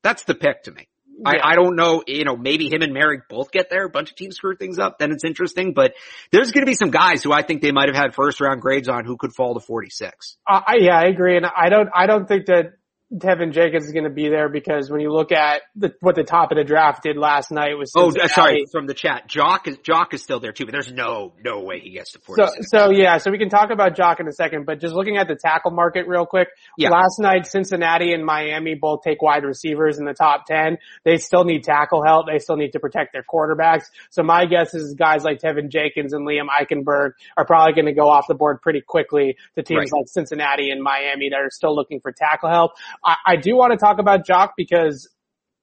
that's the pick to me. Yeah. I, I don't know, you know, maybe him and Moehrig both get there. A bunch of teams screw things up. Then it's interesting, but there's going to be some guys who I think they might have had first round grades on who could fall to 46. Uh, yeah, I agree. And I don't, I don't think that Teven Jenkins is going to be there because when you look at the, what the top of the draft did last night was oh sorry from the chat Jock is Jock is still there too but there's no no way he gets to 46. So so yeah so we can talk about Jock in a second but just looking at the tackle market real quick yeah. last night Cincinnati and Miami both take wide receivers in the top 10 they still need tackle help they still need to protect their quarterbacks so my guess is guys like Teven Jenkins and Liam Eichenberg are probably going to go off the board pretty quickly to teams right. like Cincinnati and Miami that are still looking for tackle help I, I do want to talk about Jock because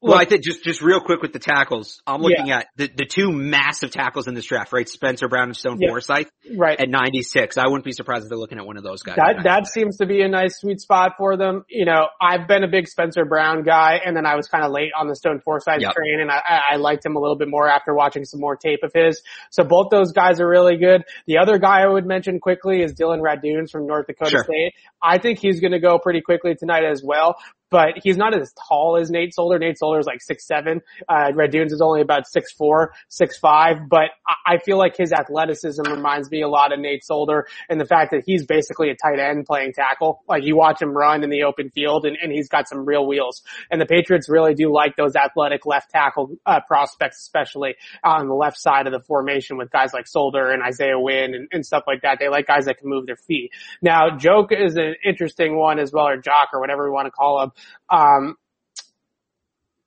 well, I think just just real quick with the tackles, I'm looking yeah. at the the two massive tackles in this draft, right? Spencer Brown and Stone yeah. Forsythe, right? At 96, I wouldn't be surprised if they're looking at one of those guys. That that seems to be a nice sweet spot for them. You know, I've been a big Spencer Brown guy, and then I was kind of late on the Stone Forsythe yep. train, and I, I liked him a little bit more after watching some more tape of his. So both those guys are really good. The other guy I would mention quickly is Dillon Radunz from North Dakota sure. State. I think he's going to go pretty quickly tonight as well but he's not as tall as Nate Solder. Nate Solder is like six seven. Uh, Radunz is only about six four, six five. But I feel like his athleticism reminds me a lot of Nate Solder, and the fact that he's basically a tight end playing tackle. Like you watch him run in the open field, and, and he's got some real wheels. And the Patriots really do like those athletic left tackle uh, prospects, especially on the left side of the formation with guys like Solder and Isaiah Wynn and, and stuff like that. They like guys that can move their feet. Now, Joke is an interesting one as well, or Jock, or whatever we want to call him. Um,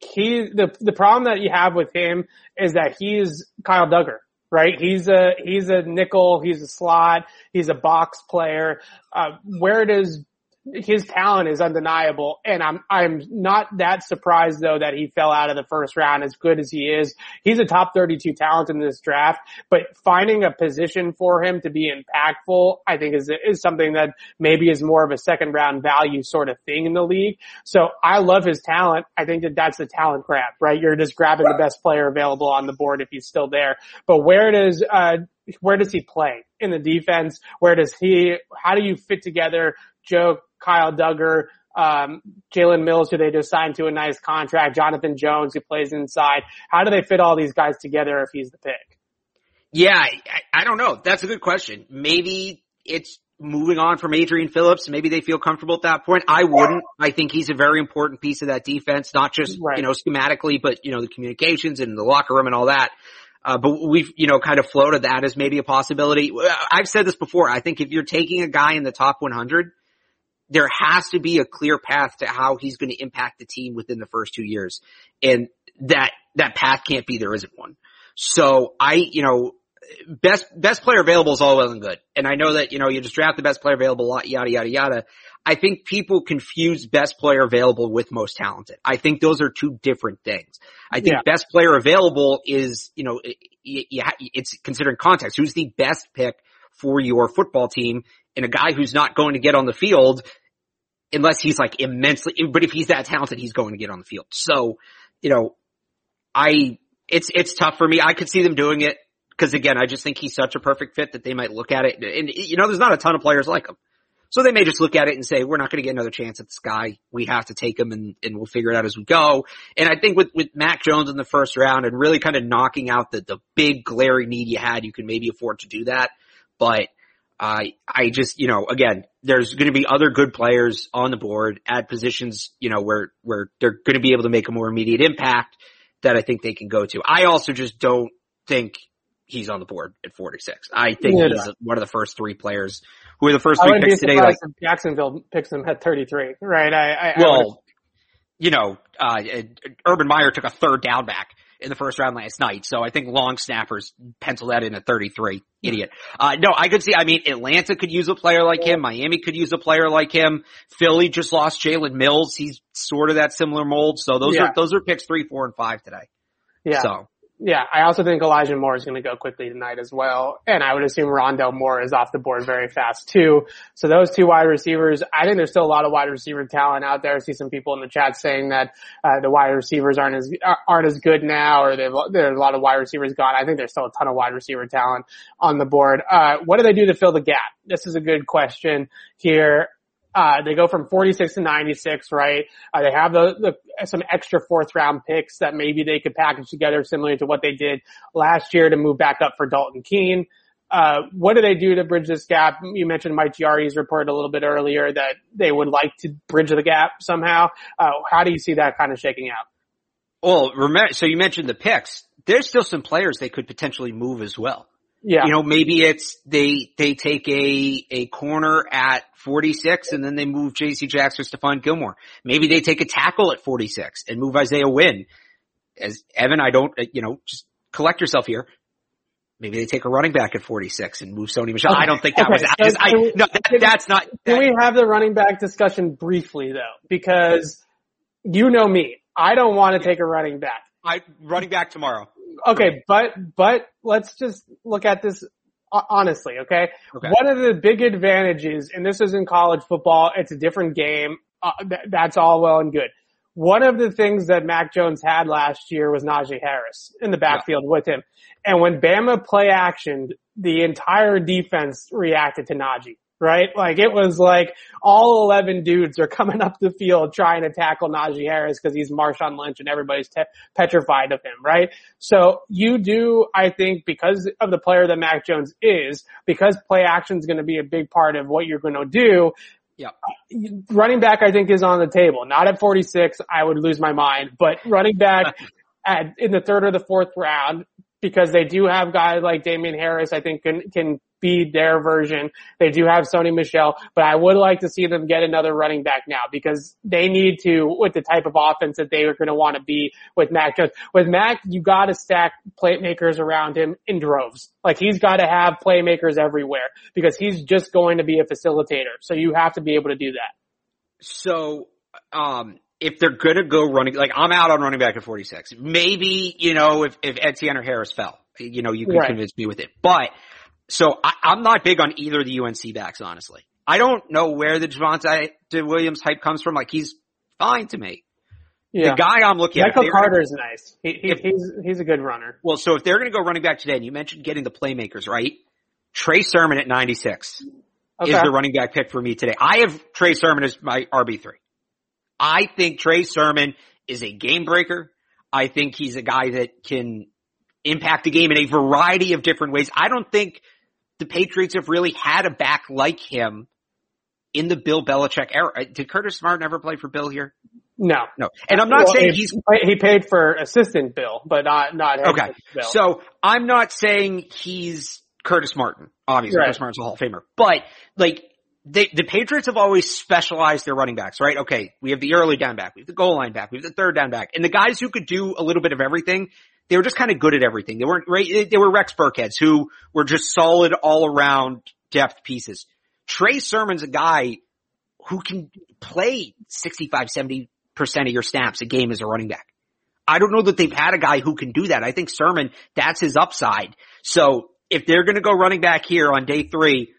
he the the problem that you have with him is that he's Kyle Dugger, right? He's a he's a nickel, he's a slot, he's a box player. Uh, where does his talent is undeniable and I'm, I'm not that surprised though that he fell out of the first round as good as he is. He's a top 32 talent in this draft, but finding a position for him to be impactful, I think is, is something that maybe is more of a second round value sort of thing in the league. So I love his talent. I think that that's the talent grab, right? You're just grabbing the best player available on the board if he's still there. But where does, uh, where does he play in the defense? Where does he, how do you fit together Joe Kyle Dugger, um, Jalen Mills, who they just signed to a nice contract, Jonathan Jones, who plays inside. How do they fit all these guys together if he's the pick? Yeah, I, I don't know. That's a good question. Maybe it's moving on from Adrian Phillips. Maybe they feel comfortable at that point. I wouldn't. I think he's a very important piece of that defense, not just, right. you know, schematically, but, you know, the communications and the locker room and all that. Uh, but we've, you know, kind of floated that as maybe a possibility. I've said this before. I think if you're taking a guy in the top 100, there has to be a clear path to how he's going to impact the team within the first two years. And that, that path can't be there isn't one. So I, you know, best, best player available is all well and good. And I know that, you know, you just draft the best player available, yada, yada, yada. I think people confuse best player available with most talented. I think those are two different things. I think yeah. best player available is, you know, it's considering context. Who's the best pick for your football team and a guy who's not going to get on the field unless he's like immensely, but if he's that talented, he's going to get on the field. So, you know, I, it's, it's tough for me. I could see them doing it because again, I just think he's such a perfect fit that they might look at it and, you know, there's not a ton of players like him. So they may just look at it and say, we're not going to get another chance at this guy. We have to take him and, and we'll figure it out as we go. And I think with, with Mac Jones in the first round and really kind of knocking out the, the big glaring need you had, you can maybe afford to do that. But I, I just, you know, again, there's going to be other good players on the board at positions, you know, where, where they're going to be able to make a more immediate impact that I think they can go to. I also just don't think he's on the board at 46. I think yeah. he's one of the first three players who are the first three picks today. Like Jacksonville picks him at 33, right? I, I well, I you know, uh, Urban Meyer took a third down back in the first round last night. So I think long snappers pencil that in at 33. Idiot. Uh, no, I could see, I mean, Atlanta could use a player like him. Miami could use a player like him. Philly just lost Jalen Mills. He's sort of that similar mold. So those yeah. are, those are picks three, four, and five today. Yeah. So. Yeah, I also think Elijah Moore is going to go quickly tonight as well. And I would assume Rondale Moore is off the board very fast too. So those two wide receivers, I think there's still a lot of wide receiver talent out there. I see some people in the chat saying that, uh, the wide receivers aren't as, aren't as good now or there's a lot of wide receivers gone. I think there's still a ton of wide receiver talent on the board. Uh, what do they do to fill the gap? This is a good question here. Uh, they go from 46 to 96, right? Uh, they have the, the, some extra fourth round picks that maybe they could package together similar to what they did last year to move back up for Dalton Keene. Uh, what do they do to bridge this gap? You mentioned Mike Giardi's report a little bit earlier that they would like to bridge the gap somehow. Uh, how do you see that kind of shaking out? Well, remember, so you mentioned the picks. There's still some players they could potentially move as well. Yeah. You know, maybe it's they, they take a, a corner at 46 and then they move JC Jackson or Stephon Gilmore. Maybe they take a tackle at 46 and move Isaiah Wynn. As Evan, I don't, uh, you know, just collect yourself here. Maybe they take a running back at 46 and move Sony Michel. Okay. I don't think that okay. was, I, just, I, we, no, that, that's not. Can we have the running back discussion briefly though? Because you know me. I don't want to take a running back. I, running back tomorrow okay, but, but let's just look at this honestly, okay? okay? One of the big advantages, and this is in college football, it's a different game. Uh, th- that's all well and good. One of the things that Mac Jones had last year was Najee Harris in the backfield yeah. with him. And when Bama play action, the entire defense reacted to Najee right? Like it was like all 11 dudes are coming up the field trying to tackle Najee Harris because he's Marshawn Lynch and everybody's te- petrified of him, right? So you do, I think, because of the player that Mac Jones is, because play action is going to be a big part of what you're going to do. Yeah. Running back, I think, is on the table. Not at 46. I would lose my mind, but running back at, in the third or the fourth round, because they do have guys like Damien Harris, I think can, can be their version. They do have Sony Michel, but I would like to see them get another running back now because they need to with the type of offense that they are going to want to be with Mac Jones. With Mac, you got to stack playmakers around him in droves. Like he's got to have playmakers everywhere because he's just going to be a facilitator. So you have to be able to do that. So, um, if they're gonna go running, like I'm out on running back at 46. Maybe, you know, if, if Etienne or Harris fell, you know, you could right. convince me with it. But so I, am not big on either of the UNC backs, honestly. I don't know where the Javonte Williams hype comes from. Like he's fine to me. Yeah. The guy I'm looking Michael at. Michael Carter is nice. He, he, if, he's, he's a good runner. Well, so if they're going to go running back today, and you mentioned getting the playmakers, right? Trey Sermon at 96 okay. is the running back pick for me today. I have Trey Sermon as my RB3. I think Trey Sermon is a game breaker. I think he's a guy that can impact the game in a variety of different ways. I don't think the Patriots have really had a back like him in the Bill Belichick era. Uh, did Curtis Smart ever play for Bill here? No, no. And I'm not well, saying he's he paid for assistant Bill, but not not okay. Bill. So I'm not saying he's Curtis Martin. Obviously, right. Curtis Martin's a Hall of Famer, but like they, the Patriots have always specialized their running backs, right? Okay, we have the early down back, we have the goal line back, we have the third down back, and the guys who could do a little bit of everything they were just kind of good at everything. They weren't right. They were Rex Burkheads who were just solid all around depth pieces. Trey Sermon's a guy who can play 65, 70% of your snaps a game as a running back. I don't know that they've had a guy who can do that. I think Sermon, that's his upside. So if they're going to go running back here on day three,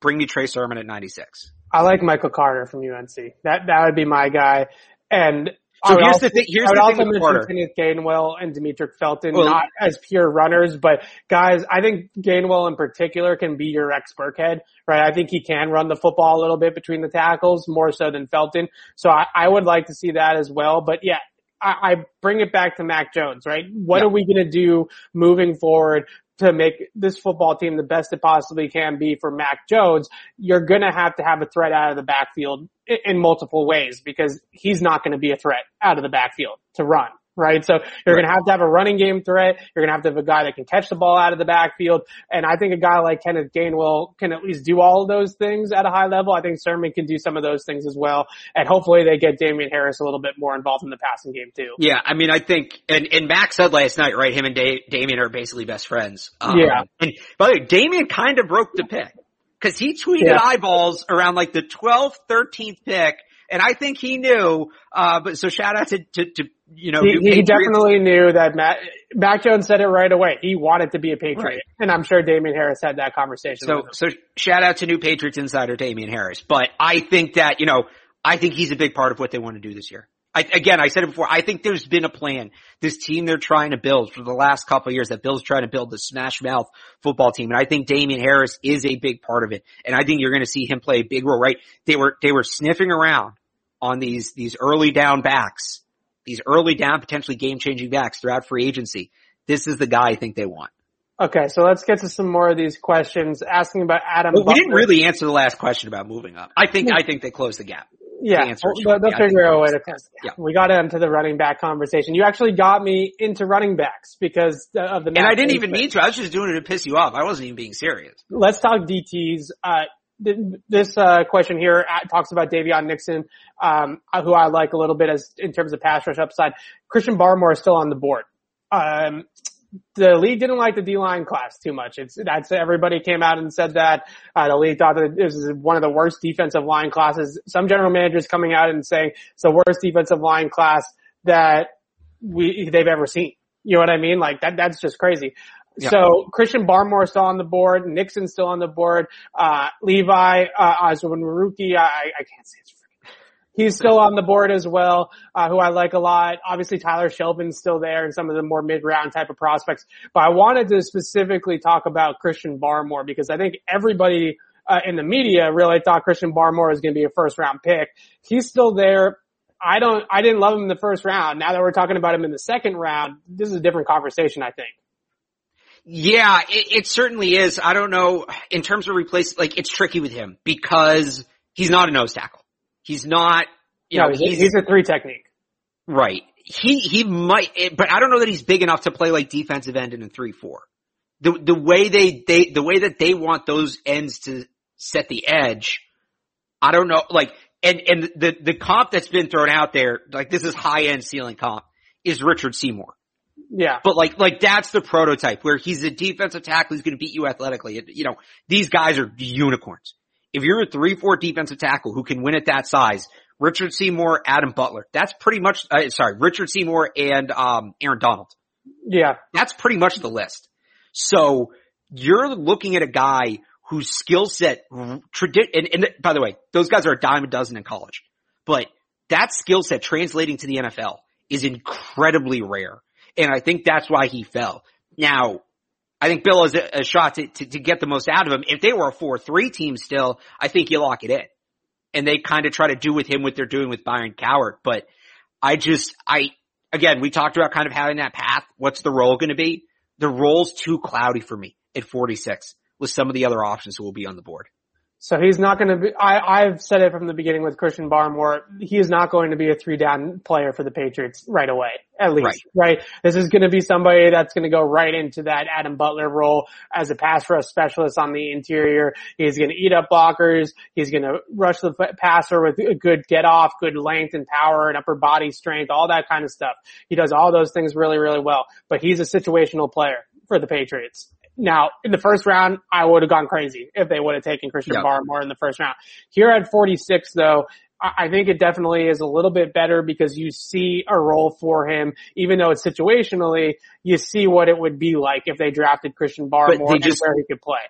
bring me Trey Sermon at 96. I like Michael Carter from UNC. That, that would be my guy. And so here's also, the thing. Here's I would the also thing mention Kenneth Gainwell and Demetric Felton, well, not as pure runners, but guys, I think Gainwell in particular can be your Rex Burkhead, right? I think he can run the football a little bit between the tackles, more so than Felton. So I, I would like to see that as well. But yeah, I, I bring it back to Mac Jones, right? What yeah. are we going to do moving forward to make this football team the best it possibly can be for Mac Jones, you're going to have to have a threat out of the backfield in, multiple ways because he's not going to be a threat out of the backfield to run right? So you're right. going to have to have a running game threat. You're going to have to have a guy that can catch the ball out of the backfield. And I think a guy like Kenneth Gainwell can at least do all of those things at a high level. I think Sermon can do some of those things as well. And hopefully they get Damien Harris a little bit more involved in the passing game too. Yeah. I mean, I think, and, and Max said last night, right? Him and da- Damien are basically best friends. Um, yeah. And by the way, Damien kind of broke the pick because he tweeted yeah. eyeballs around like the 12th, 13th pick. And I think he knew, uh, but so shout out to, to, to you know, he, he definitely knew that Matt, Mac Jones said it right away. He wanted to be a Patriot. Right. And I'm sure Damien Harris had that conversation. So, so shout out to new Patriots insider Damien Harris. But I think that, you know, I think he's a big part of what they want to do this year. I, again, I said it before. I think there's been a plan. This team they're trying to build for the last couple of years that Bill's trying to build the smash mouth football team. And I think Damien Harris is a big part of it. And I think you're going to see him play a big role, right? They were, they were sniffing around on these, these early down backs, these early down potentially game changing backs throughout free agency. This is the guy I think they want. okay, so let's get to some more of these questions asking about Adam. But we didn't really answer the last question about moving up. I think, I think they closed the gap. Yeah, they'll, they'll figure out a way to. gap. We got into the running back conversation. You actually got me into running backs because of the. And I didn't even mean to. I was just doing it to piss you off. I wasn't even being serious. let's talk DTs. Uh, this uh, question here uh, talks about Daviyon Nixon, um, who I like a little bit as in terms of pass rush upside. Christian Barmore is still on the board. Um, the league didn't like the D line class too much. It's that's everybody came out and said that uh, the league thought that this is one of the worst defensive line classes. Some general managers coming out and saying it's the worst defensive line class that we they've ever seen. You know what I mean? Like that that's just crazy. So Christian Barmore still on the board, Nixon's still on the board, uh, Levi, uh, Oswin I, I can't say his He's still on the board as well, uh, who I like a lot. Obviously Tyler Shelvin's still there and some of the more mid-round type of prospects. But I wanted to specifically talk about Christian Barmore because I think everybody uh, in the media really thought Christian Barmore was going to be a first round pick. He's still there. I don't, I didn't love him in the first round. Now that we're talking about him in the second round, this is a different conversation, I think. Yeah, it, it certainly is. I don't know in terms of replace. Like it's tricky with him because he's not a nose tackle. He's not. You No, know, he's, he's a three technique. Right. He, he might, but I don't know that he's big enough to play like defensive end in a 3-4. The, the way they, they, the way that they want those ends to set the edge, I don't know, like, and, and the, the comp that's been thrown out there, like this is high end ceiling comp, is Richard Seymour. Yeah. But like, like that's the prototype where he's a defensive tackle, he's gonna beat you athletically. You know, these guys are unicorns. If you're a 3-4 defensive tackle who can win at that size, Richard Seymour, Adam Butler, that's pretty much, uh, sorry, Richard Seymour and, um, Aaron Donald. Yeah. That's pretty much the list. So you're looking at a guy whose skill set, tradi- and, and by the way, those guys are a dime a dozen in college, but that skill set translating to the NFL is incredibly rare. And I think that's why he fell. Now, I think Bill has a, a shot to, to, to get the most out of him. If they were a 4-3 team still, I think you lock it in. And they kind of try to do with him what they're doing with Byron Cowart. But I just, I, again, we talked about kind of having that path. What's the role going to be? The role's too cloudy for me at 46 with some of the other options who will be on the board. So he's not going to be, I, I've said it from the beginning with Christian Barmore, he is not going to be a three down player for the Patriots right away, at least, right? This is going to be somebody that's going to go right into that Adam Butler role as a pass rush specialist on the interior. He's going to eat up blockers. He's going to rush the passer with a good get off, good length and power and upper body strength, all that kind of stuff. He does all those things really, really well, but he's a situational player for the Patriots. Now, in the first round, I would have gone crazy if they would have taken Christian Yeah. Barmore in the first round. Here at 46 though, I think it definitely is a little bit better because you see a role for him, even though it's situationally, you see what it would be like if they drafted Christian Barmore and just- where he could play.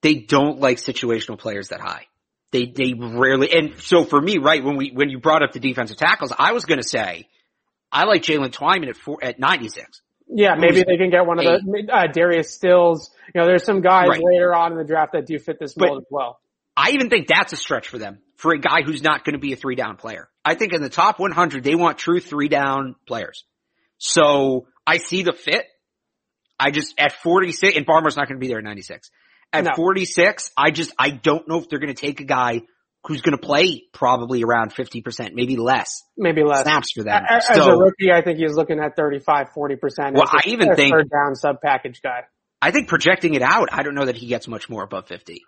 They don't like situational players that high. They, they rarely, and so for me, right, when we, when you brought up the defensive tackles, I was going to say, I like Jaylen Twyman at four, at 96. Yeah, maybe they can get one of the, uh, Darius Stills. You know, there's some guys Right. later on in the draft that do fit this But- mold as well. I even think that's a stretch for them for a guy who's not going to be a three down player. I think in the top 100, they want true three down players. So I see the fit. I just, at 46, and Barmore's not going to be there at 96. At No. 46, I just, I don't know if they're going to take a guy who's going to play probably around 50%, maybe less Maybe less. snaps for them. A- As a rookie, I think he's looking at 35, 40%. Well, as a- I even think- third down sub package guy. I think projecting it out, I don't know that he gets much more above 50.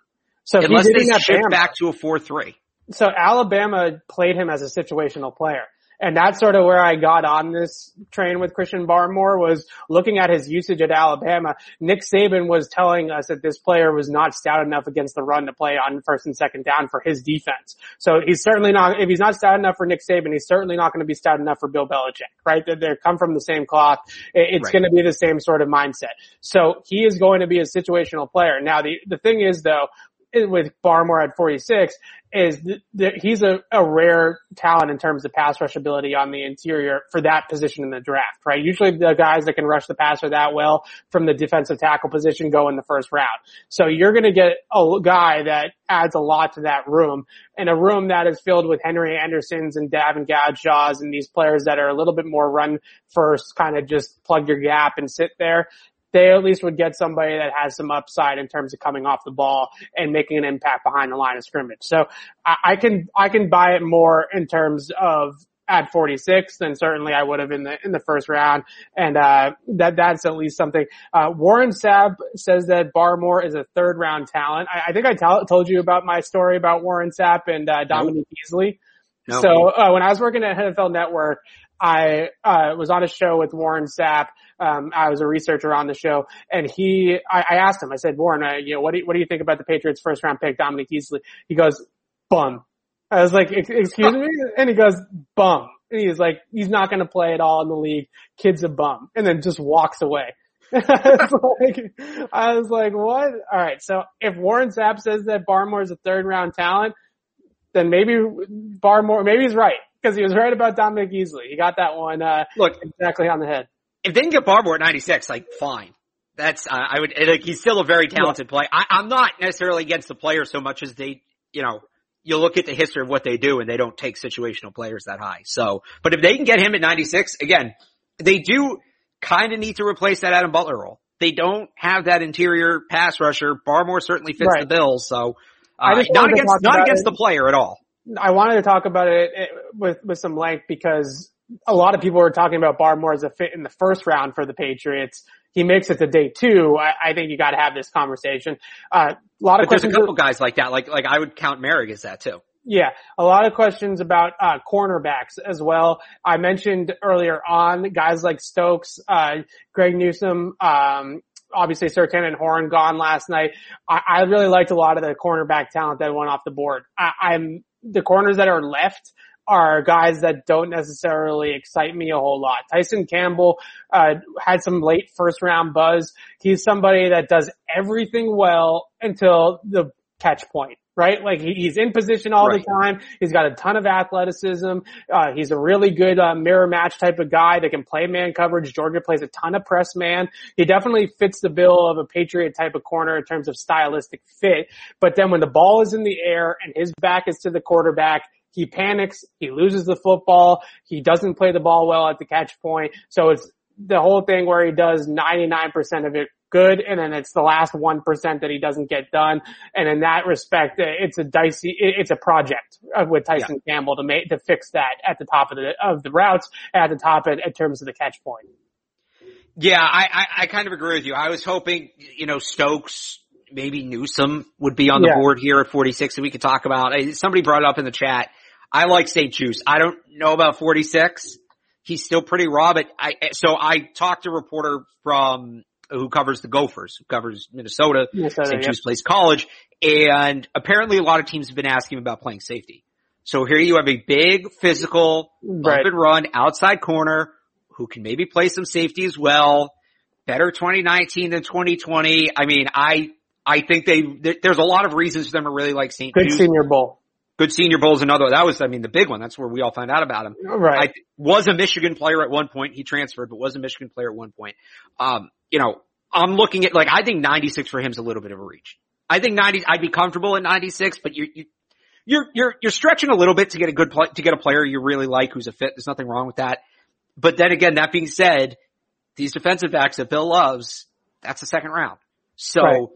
So Unless he's they shift back to a 4-3. so Alabama played him as a situational player. And that's sort of where I got on this train with Christian Barmore was looking at his usage at Alabama. Nick Saban was telling us that this player was not stout enough against the run to play on first and second down for his defense. So he's certainly not, if he's not stout enough for Nick Saban, he's certainly not going to be stout enough for Bill Belichick, right? They, come from the same cloth. It's right. going to be the same sort of mindset. So he is going to be a situational player. Now the, the thing is though, with Barmore at 46 is that he's a, a rare talent in terms of pass rush ability on the interior for that position in the draft, right? Usually the guys that can rush the passer that well from the defensive tackle position go in the first round. So you're going to get a guy that adds a lot to that room and a room that is filled with Henry Andersons and Davon Godchauxs and these players that are a little bit more run first, kind of just plug your gap and sit there they at least would get somebody that has some upside in terms of coming off the ball and making an impact behind the line of scrimmage. So I, I can, I can buy it more in terms of at 46 than certainly I would have in the, in the first round. And, uh, that, that's at least something. Uh, Warren Sapp says that Barmore is a third round talent. I, I think I t- told you about my story about Warren Sapp and, uh, Dominique nope. Easley. Nope. So, uh, when I was working at NFL Network, I uh, was on a show with Warren Sapp. Um, I was a researcher on the show, and he, I, I asked him. I said, Warren, uh, you know, what do you, what do you think about the Patriots' first round pick, Dominique Easley? He goes, bum. I was like, excuse me, and he goes, bum. And he's like, he's not going to play at all in the league. Kid's a bum, and then just walks away. I, was like, I was like, what? All right. So if Warren Sapp says that Barmore is a third round talent, then maybe Barmore, maybe he's right because he was right about Dominique Easley. He got that one uh, look exactly on the head. If they can get Barmore at 96, like fine. That's uh, I would like he's still a very talented yeah. player. I, I'm not necessarily against the player so much as they, you know, you look at the history of what they do and they don't take situational players that high. So, but if they can get him at 96, again, they do kind of need to replace that Adam Butler role. They don't have that interior pass rusher. Barmore certainly fits right. the bill. So, uh, not against, not against the player at all. I wanted to talk about it with, with some length because a lot of people were talking about Barmore as a fit in the first round for the Patriots. He makes it to day two. I, I think you got to have this conversation. Uh, a lot of but questions. There's a couple guys like that. Like like I would count Moehrig as that too. Yeah, a lot of questions about uh, cornerbacks as well. I mentioned earlier on guys like Stokes, uh, Greg Newsome, um, obviously Surtain and Horn gone last night. I, I, really liked a lot of the cornerback talent that went off the board. I, I'm the corners that are left are guys that don't necessarily excite me a whole lot. Tyson Campbell uh, had some late first round buzz. He's somebody that does everything well until the catch point right? Like he, he's in position all right. the time. He's got a ton of athleticism. Uh, he's a really good uh, mirror match type of guy that can play man coverage. Georgia plays a ton of press man. He definitely fits the bill of a Patriot type of corner in terms of stylistic fit. But then when the ball is in the air and his back is to the quarterback, he panics, he loses the football, he doesn't play the ball well at the catch point. So it's the whole thing where he does 99% of it good, and then it's the last one percent that he doesn't get done. And in that respect, it's a dicey, it's a project with Tyson yeah. Campbell to make to fix that at the top of the of the routes, at the top in, in terms of the catch point. Yeah, I, I, I kind of agree with you. I was hoping, you know, Stokes, maybe Newsome would be on the yeah. board here at 46 that we could talk about. Somebody brought it up in the chat. I like St-Juste. I don't know about 46. He's still pretty raw, but I, so I talked to a reporter from who covers the Gophers, who covers Minnesota, Minnesota St. Jude's Place College, and apparently a lot of teams have been asking him about playing safety. So here you have a big physical, right. up and run outside corner who can maybe play some safety as well. Better 2019 than 2020. I mean, I, I think they, there's a lot of reasons for them to really like St. Good Jude. Senior Bowl. Good Senior Bowl is another. That was, I mean, the big one. That's where we all found out about him. Right. I was a Michigan player at one point. He transferred, but was a Michigan player at one point. Um, you know, I'm looking at like, I think 96 for him is a little bit of a reach. I think 90, I'd be comfortable at 96, but you, you, you're, you're, you're stretching a little bit to get a good play, to get a player you really like who's a fit. There's nothing wrong with that. But then again, that being said, these defensive backs that Bill loves, that's a second round. So right.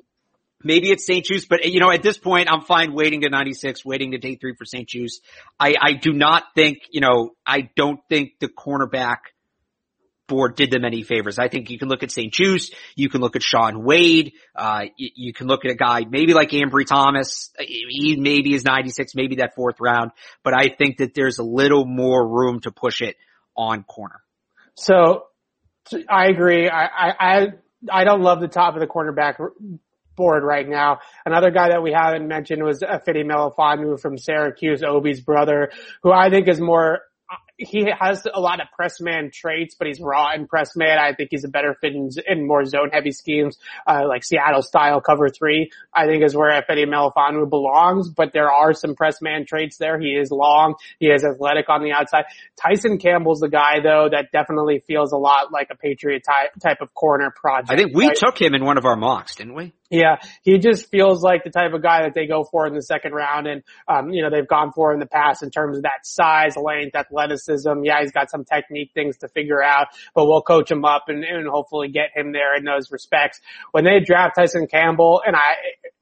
Maybe it's St-Juste, but you know, at this point, I'm fine waiting to 96, waiting to day three for St-Juste. I, I do not think, you know, I don't think the cornerback board did them any favors. I think you can look at St-Juste, you can look at Shaun Wade, uh, you, you, can look at a guy maybe like Ambry Thomas. He maybe is 96, maybe that fourth round, but I think that there's a little more room to push it on corner. So I agree. I, I, I, I don't love the top of the cornerback board right now. Another guy that we haven't mentioned was Fede Melifonwu from Syracuse, Obi's brother, who I think is more he has a lot of press man traits, but he's raw in press man. I think he's a better fit in, in more zone heavy schemes, uh, like Seattle style cover three. I think is where Fede Melifonwu belongs, but there are some press man traits there. He is long. He is athletic on the outside. Tyson Campbell's the guy though that definitely feels a lot like a Patriot type, type of corner project. I think we right? took him in one of our mocks, didn't we? Yeah, he just feels like the type of guy that they go for in the second round and, um, you know, they've gone for in the past in terms of that size, length, athleticism. Yeah, he's got some technique things to figure out, but we'll coach him up and, and hopefully get him there in those respects. When they draft Tyson Campbell, and I,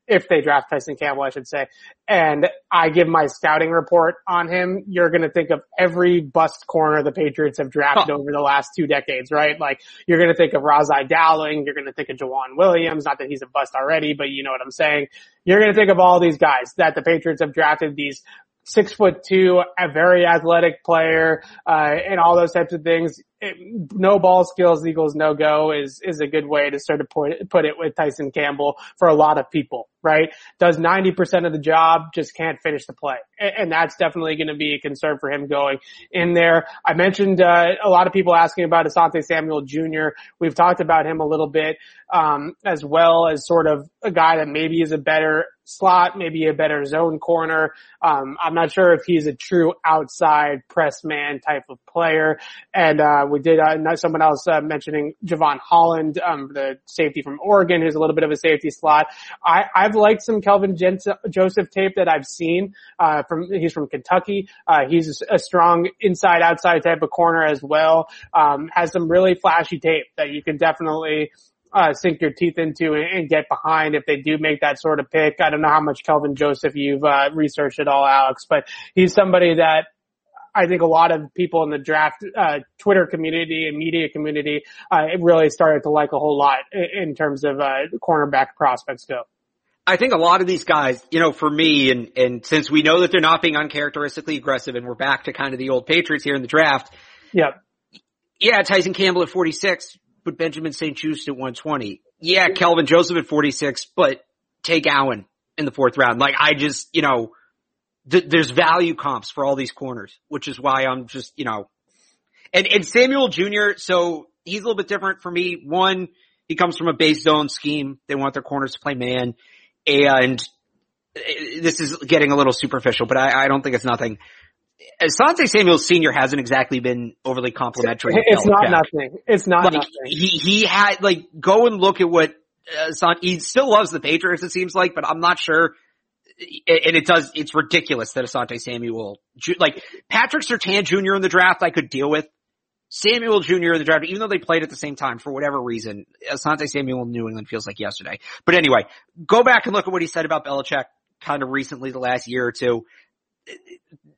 if they draft Tyson Campbell, I should say, and I give my scouting report on him, you're going to think of every bust corner the Patriots have drafted over the last two decades, right? Like you're going to think of Ras-I Dowling, you're going to think of Joejuan Williams, not that he's a bust already, but you know what I'm saying. You're going to think of all these guys that the Patriots have drafted these six foot two, a very athletic player, uh, and all those types of things. It, no ball skills equals no go is, is a good way to sort of put it, put it with Tyson Campbell for a lot of people, right? Does 90% of the job, just can't finish the play. And, and that's definitely going to be a concern for him going in there. I mentioned, uh, a lot of people asking about Asante Samuel Jr. We've talked about him a little bit, um, as well as sort of a guy that maybe is a better slot, maybe a better zone corner. Um, I'm not sure if he's a true outside press man type of player. And, uh, we did, uh, someone else, uh, mentioning Jevon Holland, um, the safety from Oregon, who's a little bit of a safety slot. I, I've liked some Kelvin Joseph tape that I've seen, uh, from, he's from Kentucky. Uh, he's a strong inside outside type of corner as well. Um, has some really flashy tape that you can definitely, uh, sink your teeth into and, get behind if they do make that sort of pick. I don't know how much Kelvin Joseph you've uh, researched at all, Alex, but he's somebody that I think a lot of people in the draft uh, Twitter community and media community uh, really started to like a whole lot in, in terms of uh, cornerback prospects go. I think a lot of these guys, you know, for me, and and since we know that they're not being uncharacteristically aggressive, and we're back to kind of the old Patriots here in the draft. Yeah. Yeah, Tyson Campbell at 46, but Benjamin St-Juste at 120. Yeah, Kelvin Joseph at 46, but take Allen in the fourth round. Like I just, you know, th- there's value comps for all these corners, which is why I'm just, you know, and, and Samuel Jr., so he's a little bit different for me. One, he comes from a base zone scheme. They want their corners to play man. And uh, this is getting a little superficial, but I, I don't think it's nothing. Asante Samuel Sr. hasn't exactly been overly complimentary. It's not nothing. It's not like, nothing. He, he had, like, go and look at what, uh, he still loves the Patriots, it seems like, but I'm not sure. And it does, it's ridiculous that Asante Samuel, like, Patrick Surtain Jr. in the draft I could deal with. Samuel Jr. in the draft, even though they played at the same time for whatever reason, Asante Samuel in New England feels like yesterday. But anyway, go back and look at what he said about Belichick kind of recently the last year or two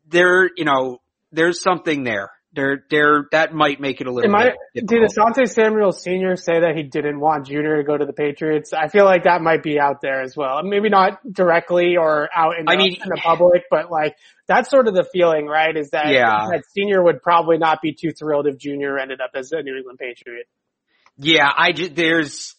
there, you know, there's something there. There, there, that might make it a little. Am I, did Asante Samuel Sr. say that he didn't want Junior to go to the Patriots? I feel like that might be out there as well. Maybe not directly or out in the, I mean, in the public, but like that's sort of the feeling, right? Is that, yeah. that Senior would probably not be too thrilled if Junior ended up as a New England Patriot. Yeah, I just, there's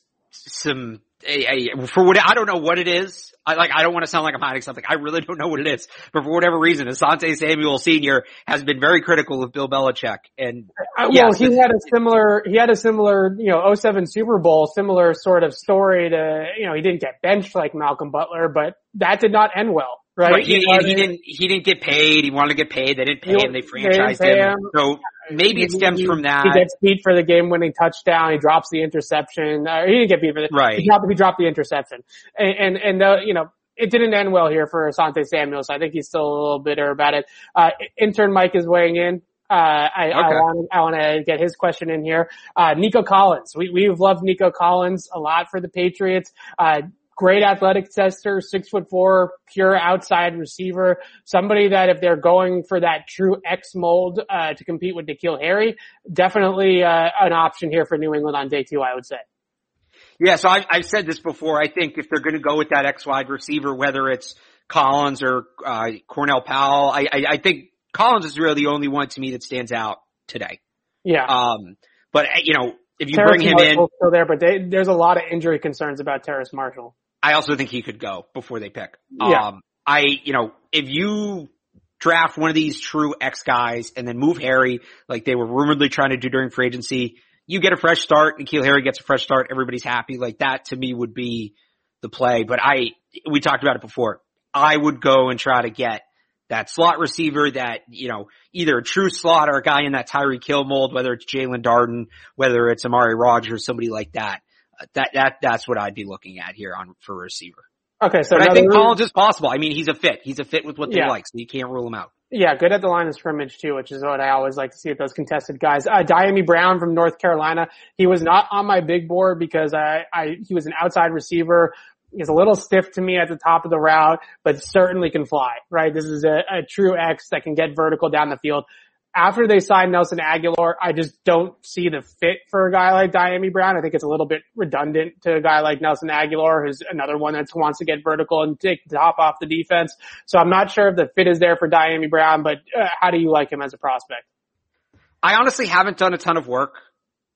some, a, a, for what, I don't know what it is. I like, I don't want to sound like I'm hiding something. I really don't know what it is. But for whatever reason, Asante Samuel Sr. has been very critical of Bill Belichick. And uh, well, he had a similar, he had a similar, you know, 07 Super Bowl, similar sort of story to, you know, he didn't get benched like Malcolm Butler, but that did not end well. Right. right. He, he, he, didn't, he didn't get paid. He wanted to get paid. They didn't pay him. They franchised him. him. So maybe it stems from that. He gets beat for the game winning touchdown. He drops the interception. Uh, he didn't get beat for the, right. He dropped, he dropped the interception. And, and, and uh, you know, it didn't end well here for Asante Samuel, so I think he's still a little bitter about it. Uh, intern Mike is weighing in. Uh, I, okay. I want I want to get his question in here. Uh, Nico Collins, we we've loved Nico Collins a lot for the Patriots. Uh, great athletic tester, six foot four, pure outside receiver, somebody that if they're going for that true X mold, uh, to compete with N'Keal Harry, definitely, uh, an option here for New England on day two, I would say. Yeah, so I've, I've said this before. I think if they're going to go with that X wide receiver, whether it's Collins or uh, Cornell Powell, I, I, I think Collins is really the only one to me that stands out today. Yeah. Um, but uh, you know, if you Terrace bring him Marshall's in, still there, but they, there's a lot of injury concerns about Terrace Marshall. I also think he could go before they pick. Yeah. Um, I, you know, if you draft one of these true X guys and then move Harry, like they were rumoredly trying to do during free agency, you get a fresh start. And N'Keal Harry gets a fresh start. Everybody's happy. Like that to me would be the play. But I, we talked about it before. I would go and try to get that slot receiver that, you know, either a true slot or a guy in that Tyreek Hill mold, whether it's Jaelon Darden, whether it's Amari Rodgers, somebody like that. That, that, that's what I'd be looking at here on, for receiver. Okay, so But I think Collins is possible. I mean, he's a fit. He's a fit with what they Yeah. like, so you can't rule him out. Yeah, good at the line of scrimmage too, which is what I always like to see at those contested guys. Uh, Dyami Brown from North Carolina. He was not on my big board because I, I, he was an outside receiver. He's a little stiff to me at the top of the route, but certainly can fly, right? This is a, a true X that can get vertical down the field. After they signed Nelson Agholor, I just don't see the fit for a guy like Dyami Brown. I think it's a little bit redundant to a guy like Nelson Agholor, who's another one that wants to get vertical and take the top off the defense. So I'm not sure if the fit is there for Dyami Brown, but uh, how do you like him as a prospect? I honestly haven't done a ton of work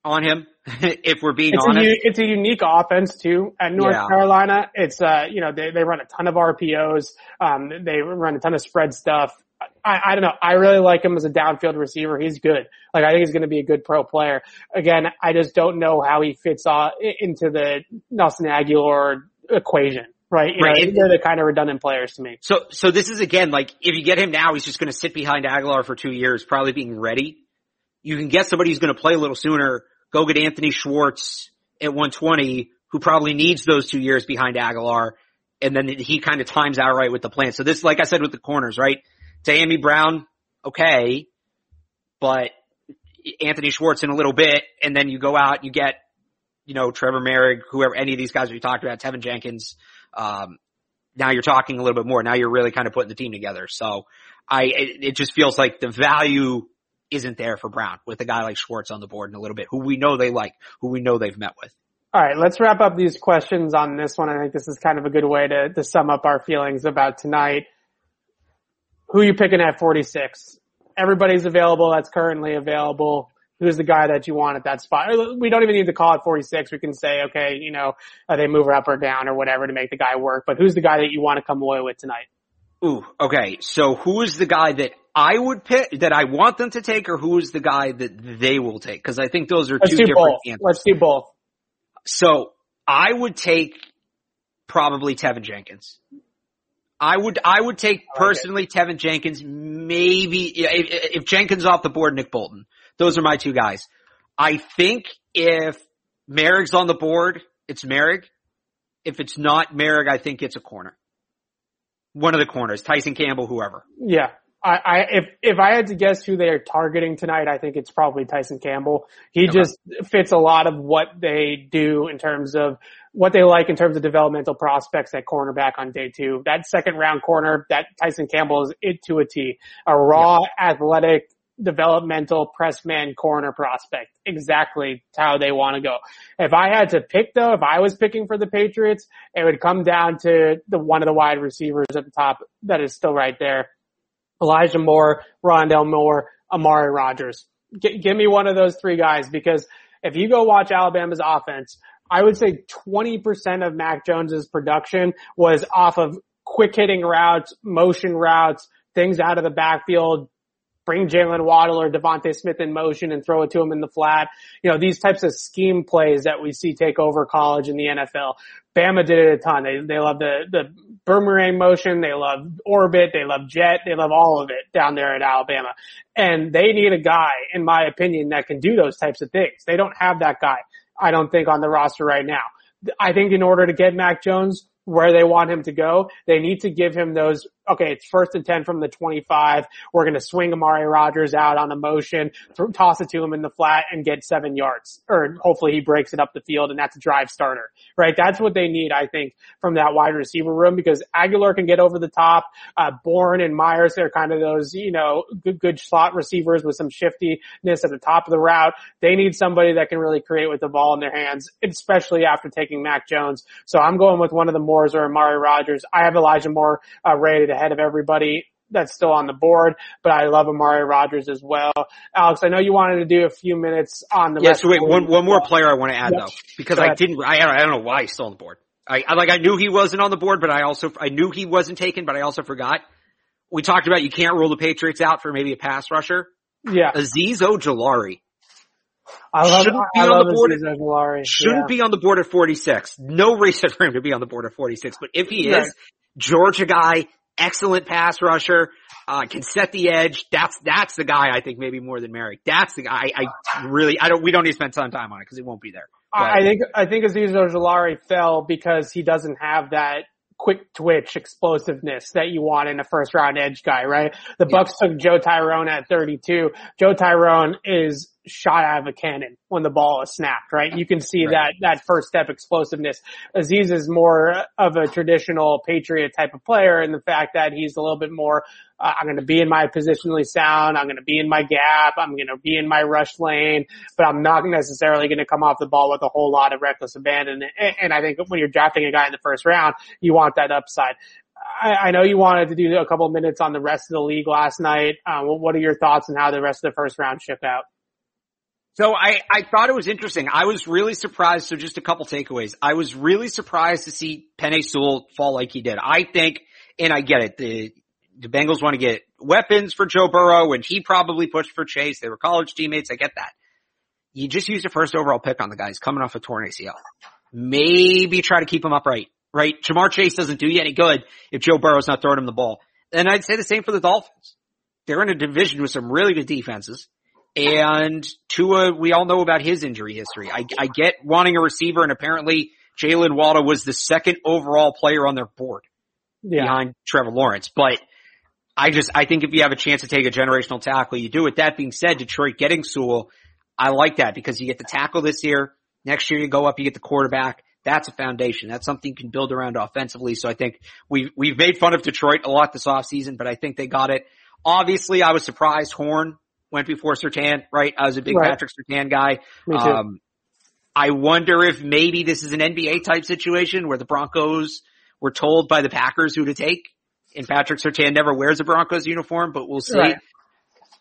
on him, if we're being It's a, honest. u- it's a unique offense too at North Yeah. Carolina. It's, uh, you know, they, they run a ton of RPOs. Um, they run a ton of spread stuff. I, I don't know. I really like him as a downfield receiver. He's good. Like I think he's going to be a good pro player. Again, I just don't know how he fits uh, into the Nelson Agholor equation. Right. You Right. know, they're the kind of redundant players to me. So, so this is again, like, if you get him now, he's just going to sit behind Agholor for two years, probably being ready. You can get somebody who's going to play a little sooner, go get Anthony Schwartz at 120, who probably needs those two years behind Agholor, and then he kind of times out right with the plan. So this, like I said with the corners, right? Dyami Brown, okay, but Anthony Schwartz in a little bit, and then you go out, you get, you know, Trevor Moehrig, whoever, any of these guys we talked about, Teven Jenkins, um, now you're talking a little bit more. Now you're really kind of putting the team together. So I, it, it just feels like the value isn't there for Brown with a guy like Schwartz on the board in a little bit, who we know they like, who we know they've met with. All right, let's wrap up these questions on this one. I think this is kind of a good way to, to sum up our feelings about tonight. Who you picking at 46? Everybody's available that's currently available. Who's the guy that you want at that spot? We don't even need to call it 46. We can say, okay, you know, they move her up or down or whatever to make the guy work. But who's the guy that you want to come away with tonight? Ooh, okay. So who is the guy that I would pick, that I want them to take, or who is the guy that they will take? Cause I think those are Let's two different both. answers. Let's do both. So I would take probably Teven Jenkins. I would, I would take like personally Teven Jenkins, maybe, if, if Jenkins off the board, Nick Bolton. Those are my two guys. I think if Moehrig's on the board, it's Moehrig. If it's not Moehrig, I think it's a corner. One of the corners, Tyson Campbell, whoever. Yeah. I, I, if, if I had to guess who they are targeting tonight, I think it's probably Tyson Campbell. He Okay. just fits a lot of what they do in terms of what they like in terms of developmental prospects at cornerback on day two. That second round corner, that Tyson Campbell is it to a T. A raw, athletic, developmental press man corner prospect. Exactly how they want to go. If I had to pick though, if I was picking for the Patriots, it would come down to the one of the wide receivers at the top that is still right there. Elijah Moore, Rondale Moore, Amari Rodgers. G- give me one of those three guys because if you go watch Alabama's offense, I would say 20% of Mac Jones's production was off of quick hitting routes, motion routes, things out of the backfield, bring Jaylen Waddle or DeVonta Smith in motion and throw it to him in the flat. You know, these types of scheme plays that we see take over college and the NFL. Bama did it a ton. They, they love the, the boomerang motion. They love orbit. They love jet. They love all of it down there at Alabama. And they need a guy, in my opinion, that can do those types of things. They don't have that guy, I don't think, on the roster right now. I think in order to get Mac Jones where they want him to go, they need to give him those okay, it's first and 10 from the 25. We're going to swing Amari Rodgers out on a motion, th- toss it to him in the flat and get seven yards. Or hopefully he breaks it up the field and that's a drive starter, right? That's what they need, I think, from that wide receiver room because Agholor can get over the top. Uh, Bourne and Meyers, they're kind of those, you know, good, good slot receivers with some shiftiness at the top of the route. They need somebody that can really create with the ball in their hands, especially after taking Mac Jones. So I'm going with one of the Moores or Amari Rodgers. I have Elijah Moore uh, rated ahead of everybody that's still on the board, but I love Amari Rodgers as well. Alex, I know you wanted to do a few minutes on the. Yes, yeah, so wait, one one more player I want to add though, because I didn't, I, I don't know why he's still on the board. I, I like I knew he wasn't on the board, but I also I knew he wasn't taken, but I also forgot. We talked about you can't rule the Patriots out for maybe a pass rusher. Yeah, Azeez Ojulari. I love, shouldn't be I on the board. At, shouldn't yeah. be on the board at 46. No reason for him to be on the board at 46, but if he is, right. Georgia guy, excellent pass rusher, uh, can set the edge. That's, that's the guy I think maybe more than Moehrig. That's the guy I, I really, I don't, we don't need to spend some time on it because it won't be there. But, I think, I think Azeez Ojulari fell because he doesn't have that quick twitch explosiveness that you want in a first round edge guy, right? The Bucks took Joe Tryon at 32. Joe Tryon is shot out of a cannon when the ball is snapped, right? You can see right. that, that first step explosiveness. Azeez is more of a traditional Patriot type of player in the fact that he's a little bit more, uh, I'm going to be in my positionally sound. I'm going to be in my gap. I'm going to be in my rush lane, but I'm not necessarily going to come off the ball with a whole lot of reckless abandon. And, and I think when you're drafting a guy in the first round, you want that upside. I, I know you wanted to do a couple of minutes on the rest of the league last night. Um, what are your thoughts on how the rest of the first round shook out? So I, I thought it was interesting. I was really surprised. So just a couple takeaways. I was really surprised to see Penei Sewell fall like he did. I think, and I get it, the, the Bengals want to get weapons for Joe Burrow and he probably pushed for Chase. They were college teammates. I get that. You just used a first overall pick on the guys coming off a torn ACL. Maybe try to keep him upright, right? Ja'Marr Chase doesn't do you any good if Joe Burrow's not throwing him the ball. And I'd say the same for the Dolphins. They're in a division with some really good defenses. And Tua, we all know about his injury history. I, I get wanting a receiver and apparently Jaylen Waddle was the second overall player on their board yeah. behind Trevor Lawrence. But I just, I think if you have a chance to take a generational tackle, you do it. That being said, Detroit getting Sewell, I like that because you get the tackle this year. Next year you go up, you get the quarterback. That's a foundation. That's something you can build around offensively. So I think we've, we've made fun of Detroit a lot this offseason, but I think they got it. Obviously I was surprised Horn went before Surtain, right? I was a big right. Patrick Surtain guy. Me too. Um, I wonder if maybe this is an NBA type situation where the Broncos were told by the Packers who to take and Patrick Surtain never wears a Broncos uniform, but we'll see. Right.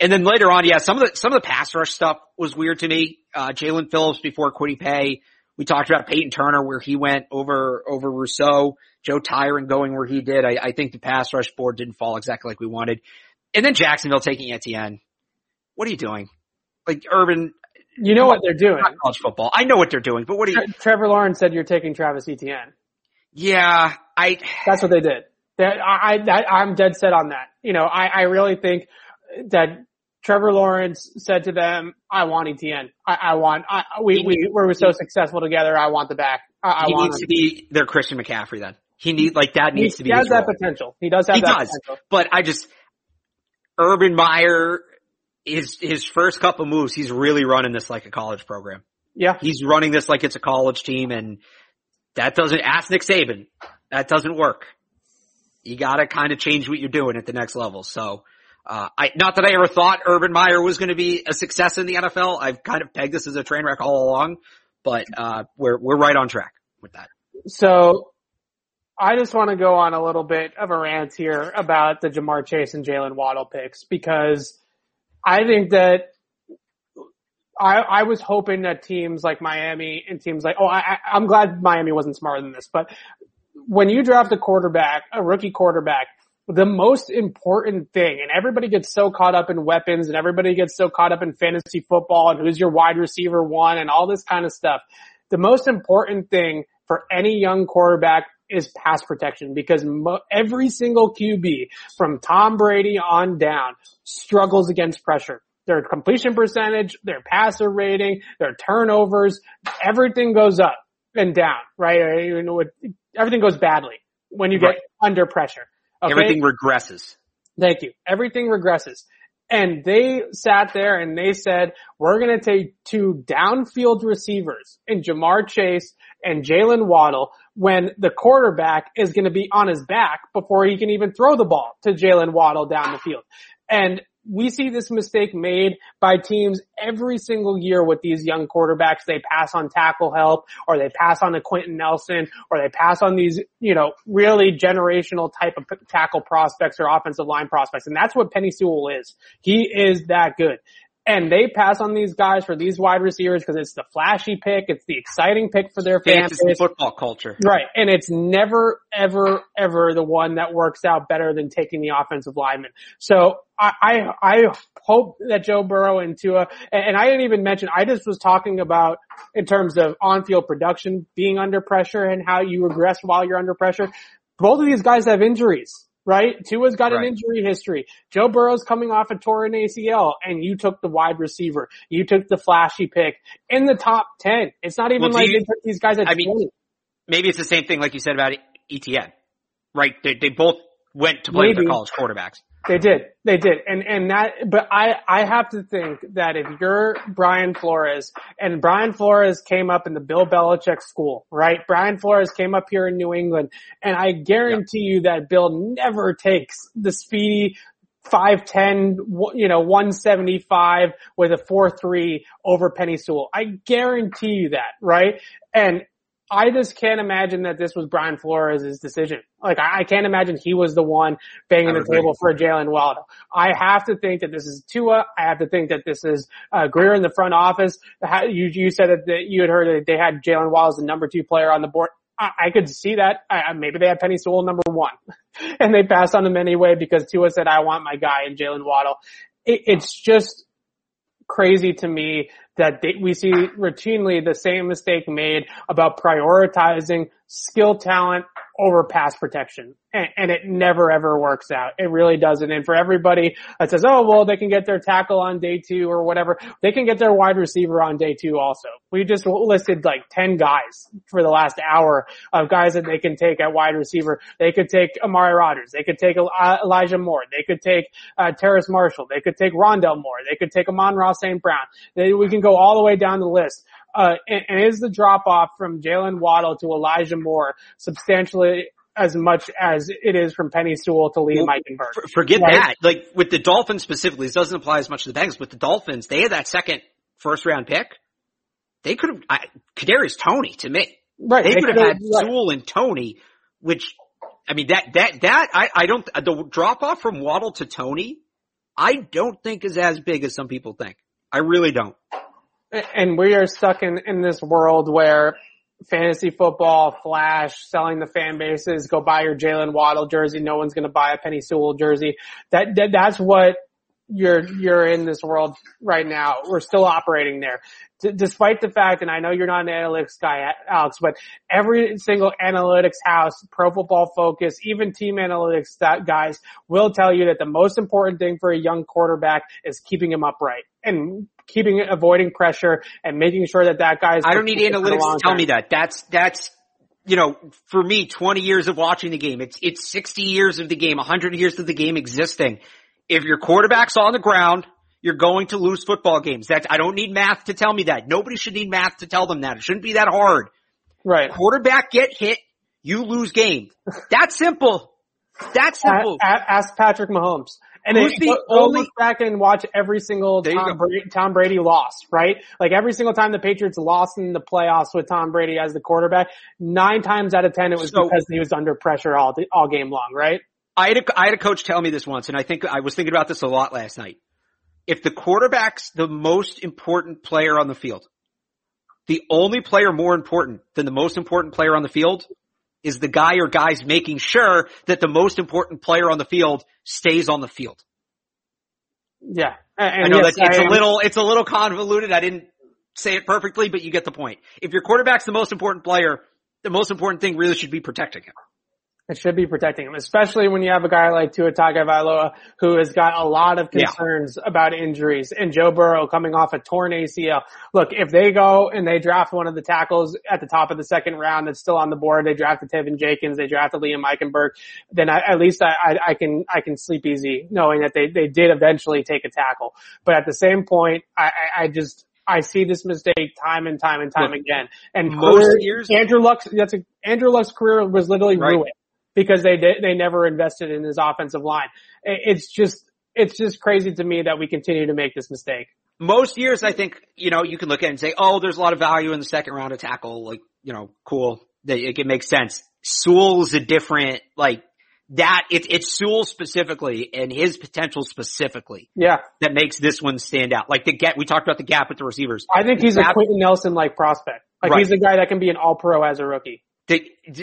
And then later on, yeah, some of the, some of the pass rush stuff was weird to me. Uh, Jaelan Phillips before Kwity Paye. We talked about Peyton Turner where he went over, over Rousseau, Joe Tryon going where he did. I, I think the pass rush board didn't fall exactly like we wanted. And then Jacksonville taking Etienne. What are you doing? Like Urban. You know what they're doing. college football. I know what they're doing, but what are you? Trevor Lawrence said you're taking Travis Etienne. Yeah, I. That's what they did. That I, I, I'm dead set on that. You know, I, I really think that Trevor Lawrence said to them, "I want Etienne. I, I want. I, we we we were so successful together. I want the back. I, he needs him. to be their Christian McCaffrey. Then he needs like that needs he, to be. He has that role. potential. He does have he that does, potential. But I just Urban Meyer his his first couple moves, he's really running this like a college program. Yeah, he's running this like it's a college team, and that doesn't. Ask Nick Saban. That doesn't work. You got to kind of change what you're doing at the next level. So, uh, I not that I ever thought Urban Meyer was going to be a success in the NFL. I've kind of pegged this as a train wreck all along, but uh, we're we're right on track with that. So I just want to go on a little bit of a rant here about the Ja'Marr Chase and Jaylen Waddle picks because I think that I, I was hoping that teams like Miami and teams like, oh, I, I'm glad Miami wasn't smarter than this, but when you draft a quarterback, a rookie quarterback, the most important thing, and everybody gets so caught up in weapons and everybody gets so caught up in fantasy football and who's your wide receiver one and all this kind of stuff. The most important thing for any young quarterback is pass protection because mo- every single QB from Tom Brady on down struggles against pressure. Their completion percentage, their passer rating, their turnovers, everything goes up and down, right? You know, everything goes badly when you get right. under pressure. Okay? Everything regresses. Thank you. Everything regresses. And they sat there and they said, we're going to take two downfield receivers in Ja'Marr Chase and Jaylen Waddle when the quarterback is going to be on his back before he can even throw the ball to Jaylen Waddle down the field. And we see this mistake made by teams every single year with these young quarterbacks. They pass on tackle help or they pass on a Quenton Nelson or they pass on these, you know, really generational type of tackle prospects or offensive line prospects. And that's what Penei Sewell is. He is that good. And they pass on these guys for these wide receivers because it's the flashy pick, it's the exciting pick for their Fantasy fans. football culture. Right. And it's never, ever, ever the one that works out better than taking the offensive lineman. So I, I, I hope that Joe Burrow and Tua, and, and I didn't even mention, I just was talking about in terms of on-field production being under pressure and how you regress while you're under pressure. Both of these guys have injuries right? Tua's got an injury history. Joe Burrow's coming off a torn ACL and you took the wide receiver. You took the flashy pick in the top 10. It's not even Well, like you- they took these guys at I mean, 20. Maybe it's the same thing like you said about Etienne, right? They, they both went to play Maybe. their college quarterbacks. They did. They did. And, and that, but I, I have to think that if you're Brian Flores and Brian Flores came up in the Bill Belichick school, right? Brian Flores came up here in New England and I guarantee you that Bill never takes the speedy 5'10, you know, 175 with a 4-3 over Penei Sewell. I guarantee you that, right? And I just can't imagine that this was Brian Flores' decision. Like I, I can't imagine he was the one banging the table for Jaylen Waddle. I have to think that this is Tua. I have to think that this is uh, Grier in the front office. You you said that, that you had heard that they had Jaylen Waddle as the number two player on the board. I, I could see that. I, maybe they had Penei Sewell number one, and they passed on him anyway because Tua said, "I want my guy in Jaylen Waddle." It, it's just crazy to me that they, we see routinely the same mistake made about prioritizing skill talent over pass protection. And, and it never ever works out. It really doesn't. And for everybody that says, oh, well, they can get their tackle on day two or whatever, they can get their wide receiver on day two also. We just listed like 10 guys for the last hour of guys that they can take at wide receiver. They could take Amari Rodgers. They could take uh, Elijah Moore. They could take uh, Terrace Marshall. They could take Rondale Moore. They could take Amon-Ra St. Brown. They, we can go all the way down the list. Uh, and, and is the drop off from Jaylen Waddle to Elijah Moore substantially as much as it is from Penei Sewell to Liam Well, Eichenberg? For- Forget Right. that. Like with the Dolphins specifically, this doesn't apply as much to the Bengals. With the Dolphins, they had that second first round pick. They could have, I- Kadarius Toney to me. Right. They They could have had right. Sewell and Toney, which, I mean, that, that, that, I, I don't, the drop off from Waddle to Toney, I don't think is as big as some people think. I really don't. And we are stuck in, in this world where fantasy football, flash, selling the fan bases, go buy your Jaylen Waddle jersey. No one's going to buy a Penei Sewell jersey. That, that, that's what you're, you're in this world right now. We're still operating there. D- despite the fact, and I know you're not an analytics guy, Alex, but every single analytics house, pro football focus, even team analytics guys will tell you that the most important thing for a young quarterback is keeping him upright and keeping, it avoiding pressure and making sure that that guy is. I don't need protected for the analytics to tell term. me that. That's, that's, you know, for me, 20 years of watching the game. It's, it's 60 years of the game, 100 years of the game existing. If your quarterback's on the ground, you're going to lose football games. That's, I don't need math to tell me that. Nobody should need math to tell them that. It shouldn't be that hard. Right. Quarterback get hit, you lose game. That's simple. That's simple. ask Patrick Mahomes. And Who's it, the go, only- look back and watch every single Tom. Brady, Tom Brady loss, right? Like every single time the Patriots lost in the playoffs with Tom Brady as the quarterback, nine times out of ten it was So- because he was under pressure all all game long, right? I had a, I had a coach tell me this once, and I think I was thinking about this a lot last night. If the quarterback's the most important player on the field, the only player more important than the most important player on the field is the guy or guys making sure that the most important player on the field stays on the field. Yeah. And, I know yes, that it's I a am- little, it's a little convoluted. I didn't say it perfectly, but you get the point. If your quarterback's the most important player, the most important thing really should be protecting him. It should be protecting him, especially when you have a guy like Tua Tagovailoa who has got a lot of concerns yeah. about injuries and Joe Burrow coming off a torn ACL. Look, if they go and they draft one of the tackles at the top of the second round that's still on the board, they drafted Teven Jenkins, they drafted Liam Eichenberg, then I, at least I, I, I, can, I can sleep easy knowing that they, they did eventually take a tackle. But at the same point, I, I just, I see this mistake time and time and time Look, again. And most career, years, Andrew Luck's, that's a, Andrew Luck's career was literally right. ruined because they did, they never invested in his offensive line. It's just, it's just crazy to me that we continue to make this mistake. Most years, I think, you know, you can look at it and say, oh, there's a lot of value in the second round of tackle. Like, you know, cool. It, it makes sense. Sewell's a different, like, that it's it's Sewell specifically and his potential specifically. Yeah. That makes this one stand out. Like the gap we talked about the gap with the receivers. I think he's gap, a Quenton Nelson like prospect. Like right. he's a guy that can be an all pro as a rookie.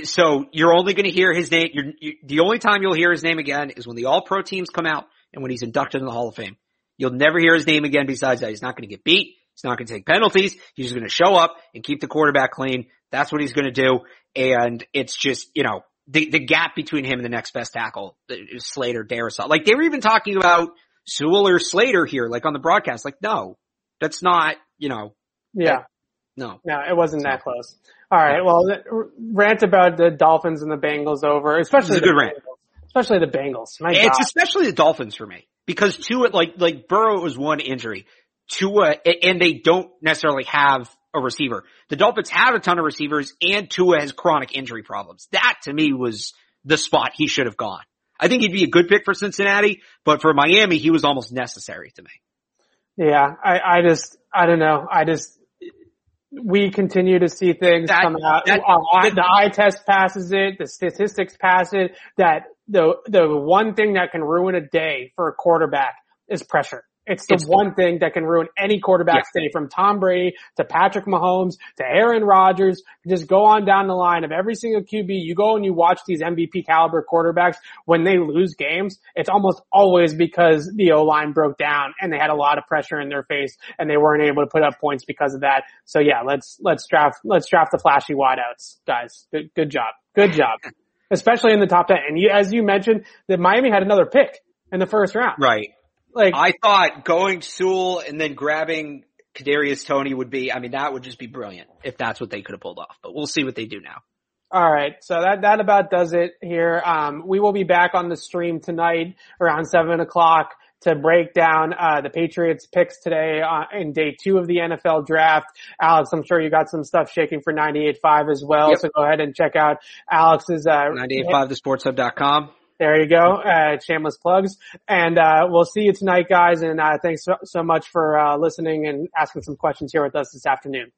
So you're only going to hear his name. You're, you, the only time you'll hear his name again is when the all pro teams come out and when he's inducted in the Hall of Fame. You'll never hear his name again besides that. He's not going to get beat. He's not going to take penalties. He's just going to show up and keep the quarterback clean. That's what he's going to do. And it's just, you know, the, the gap between him and the next best tackle is Slater, Darrisaw. Like they were even talking about Sewell or Slater here, like on the broadcast. Like, no, that's not, you know. Yeah. That, no. No, it wasn't that close. All right. Well, rant about the Dolphins and the Bengals over, especially a good rant. Especially the Bengals. My it's God. especially the Dolphins for me because Tua, like, like Burrow was one injury. Tua, and they don't necessarily have a receiver. The Dolphins have a ton of receivers and Tua has chronic injury problems. That to me was the spot he should have gone. I think he'd be a good pick for Cincinnati, but for Miami, he was almost necessary to me. Yeah, I, I just, I don't know. I just, we continue to see things that, come out. That, uh, the eye test passes it, the statistics pass it, that the, the one thing that can ruin a day for a quarterback is pressure. It's the it's, one thing that can ruin any quarterback's yeah. day from Tom Brady to Patrick Mahomes to Aaron Rodgers. Just go on down the line of every single QB. You go and you watch these MVP caliber quarterbacks when they lose games. It's almost always because the O line broke down and they had a lot of pressure in their face and they weren't able to put up points because of that. So yeah, let's, let's draft, let's draft the flashy wideouts, guys. Good, good job. Good job. Especially in the top 10. And you, as you mentioned, that Miami had another pick in the first round. Right. Like I thought going Sewell and then grabbing Kadarius Toney would be, I mean, that would just be brilliant if that's what they could have pulled off. But we'll see what they do now. All right, so that that about does it here. Um, we will be back on the stream tonight around seven o'clock to break down uh, the Patriots picks today uh, in day two of the NFL draft. Alex, I'm sure you got some stuff shaking for 98.5 as well. Yep. So go ahead and check out Alex's uh, 98.5thesportshub.com. There you go. Uh, shameless plugs. And, uh, we'll see you tonight, guys. And, uh, thanks so, so much for, uh, listening and asking some questions here with us this afternoon.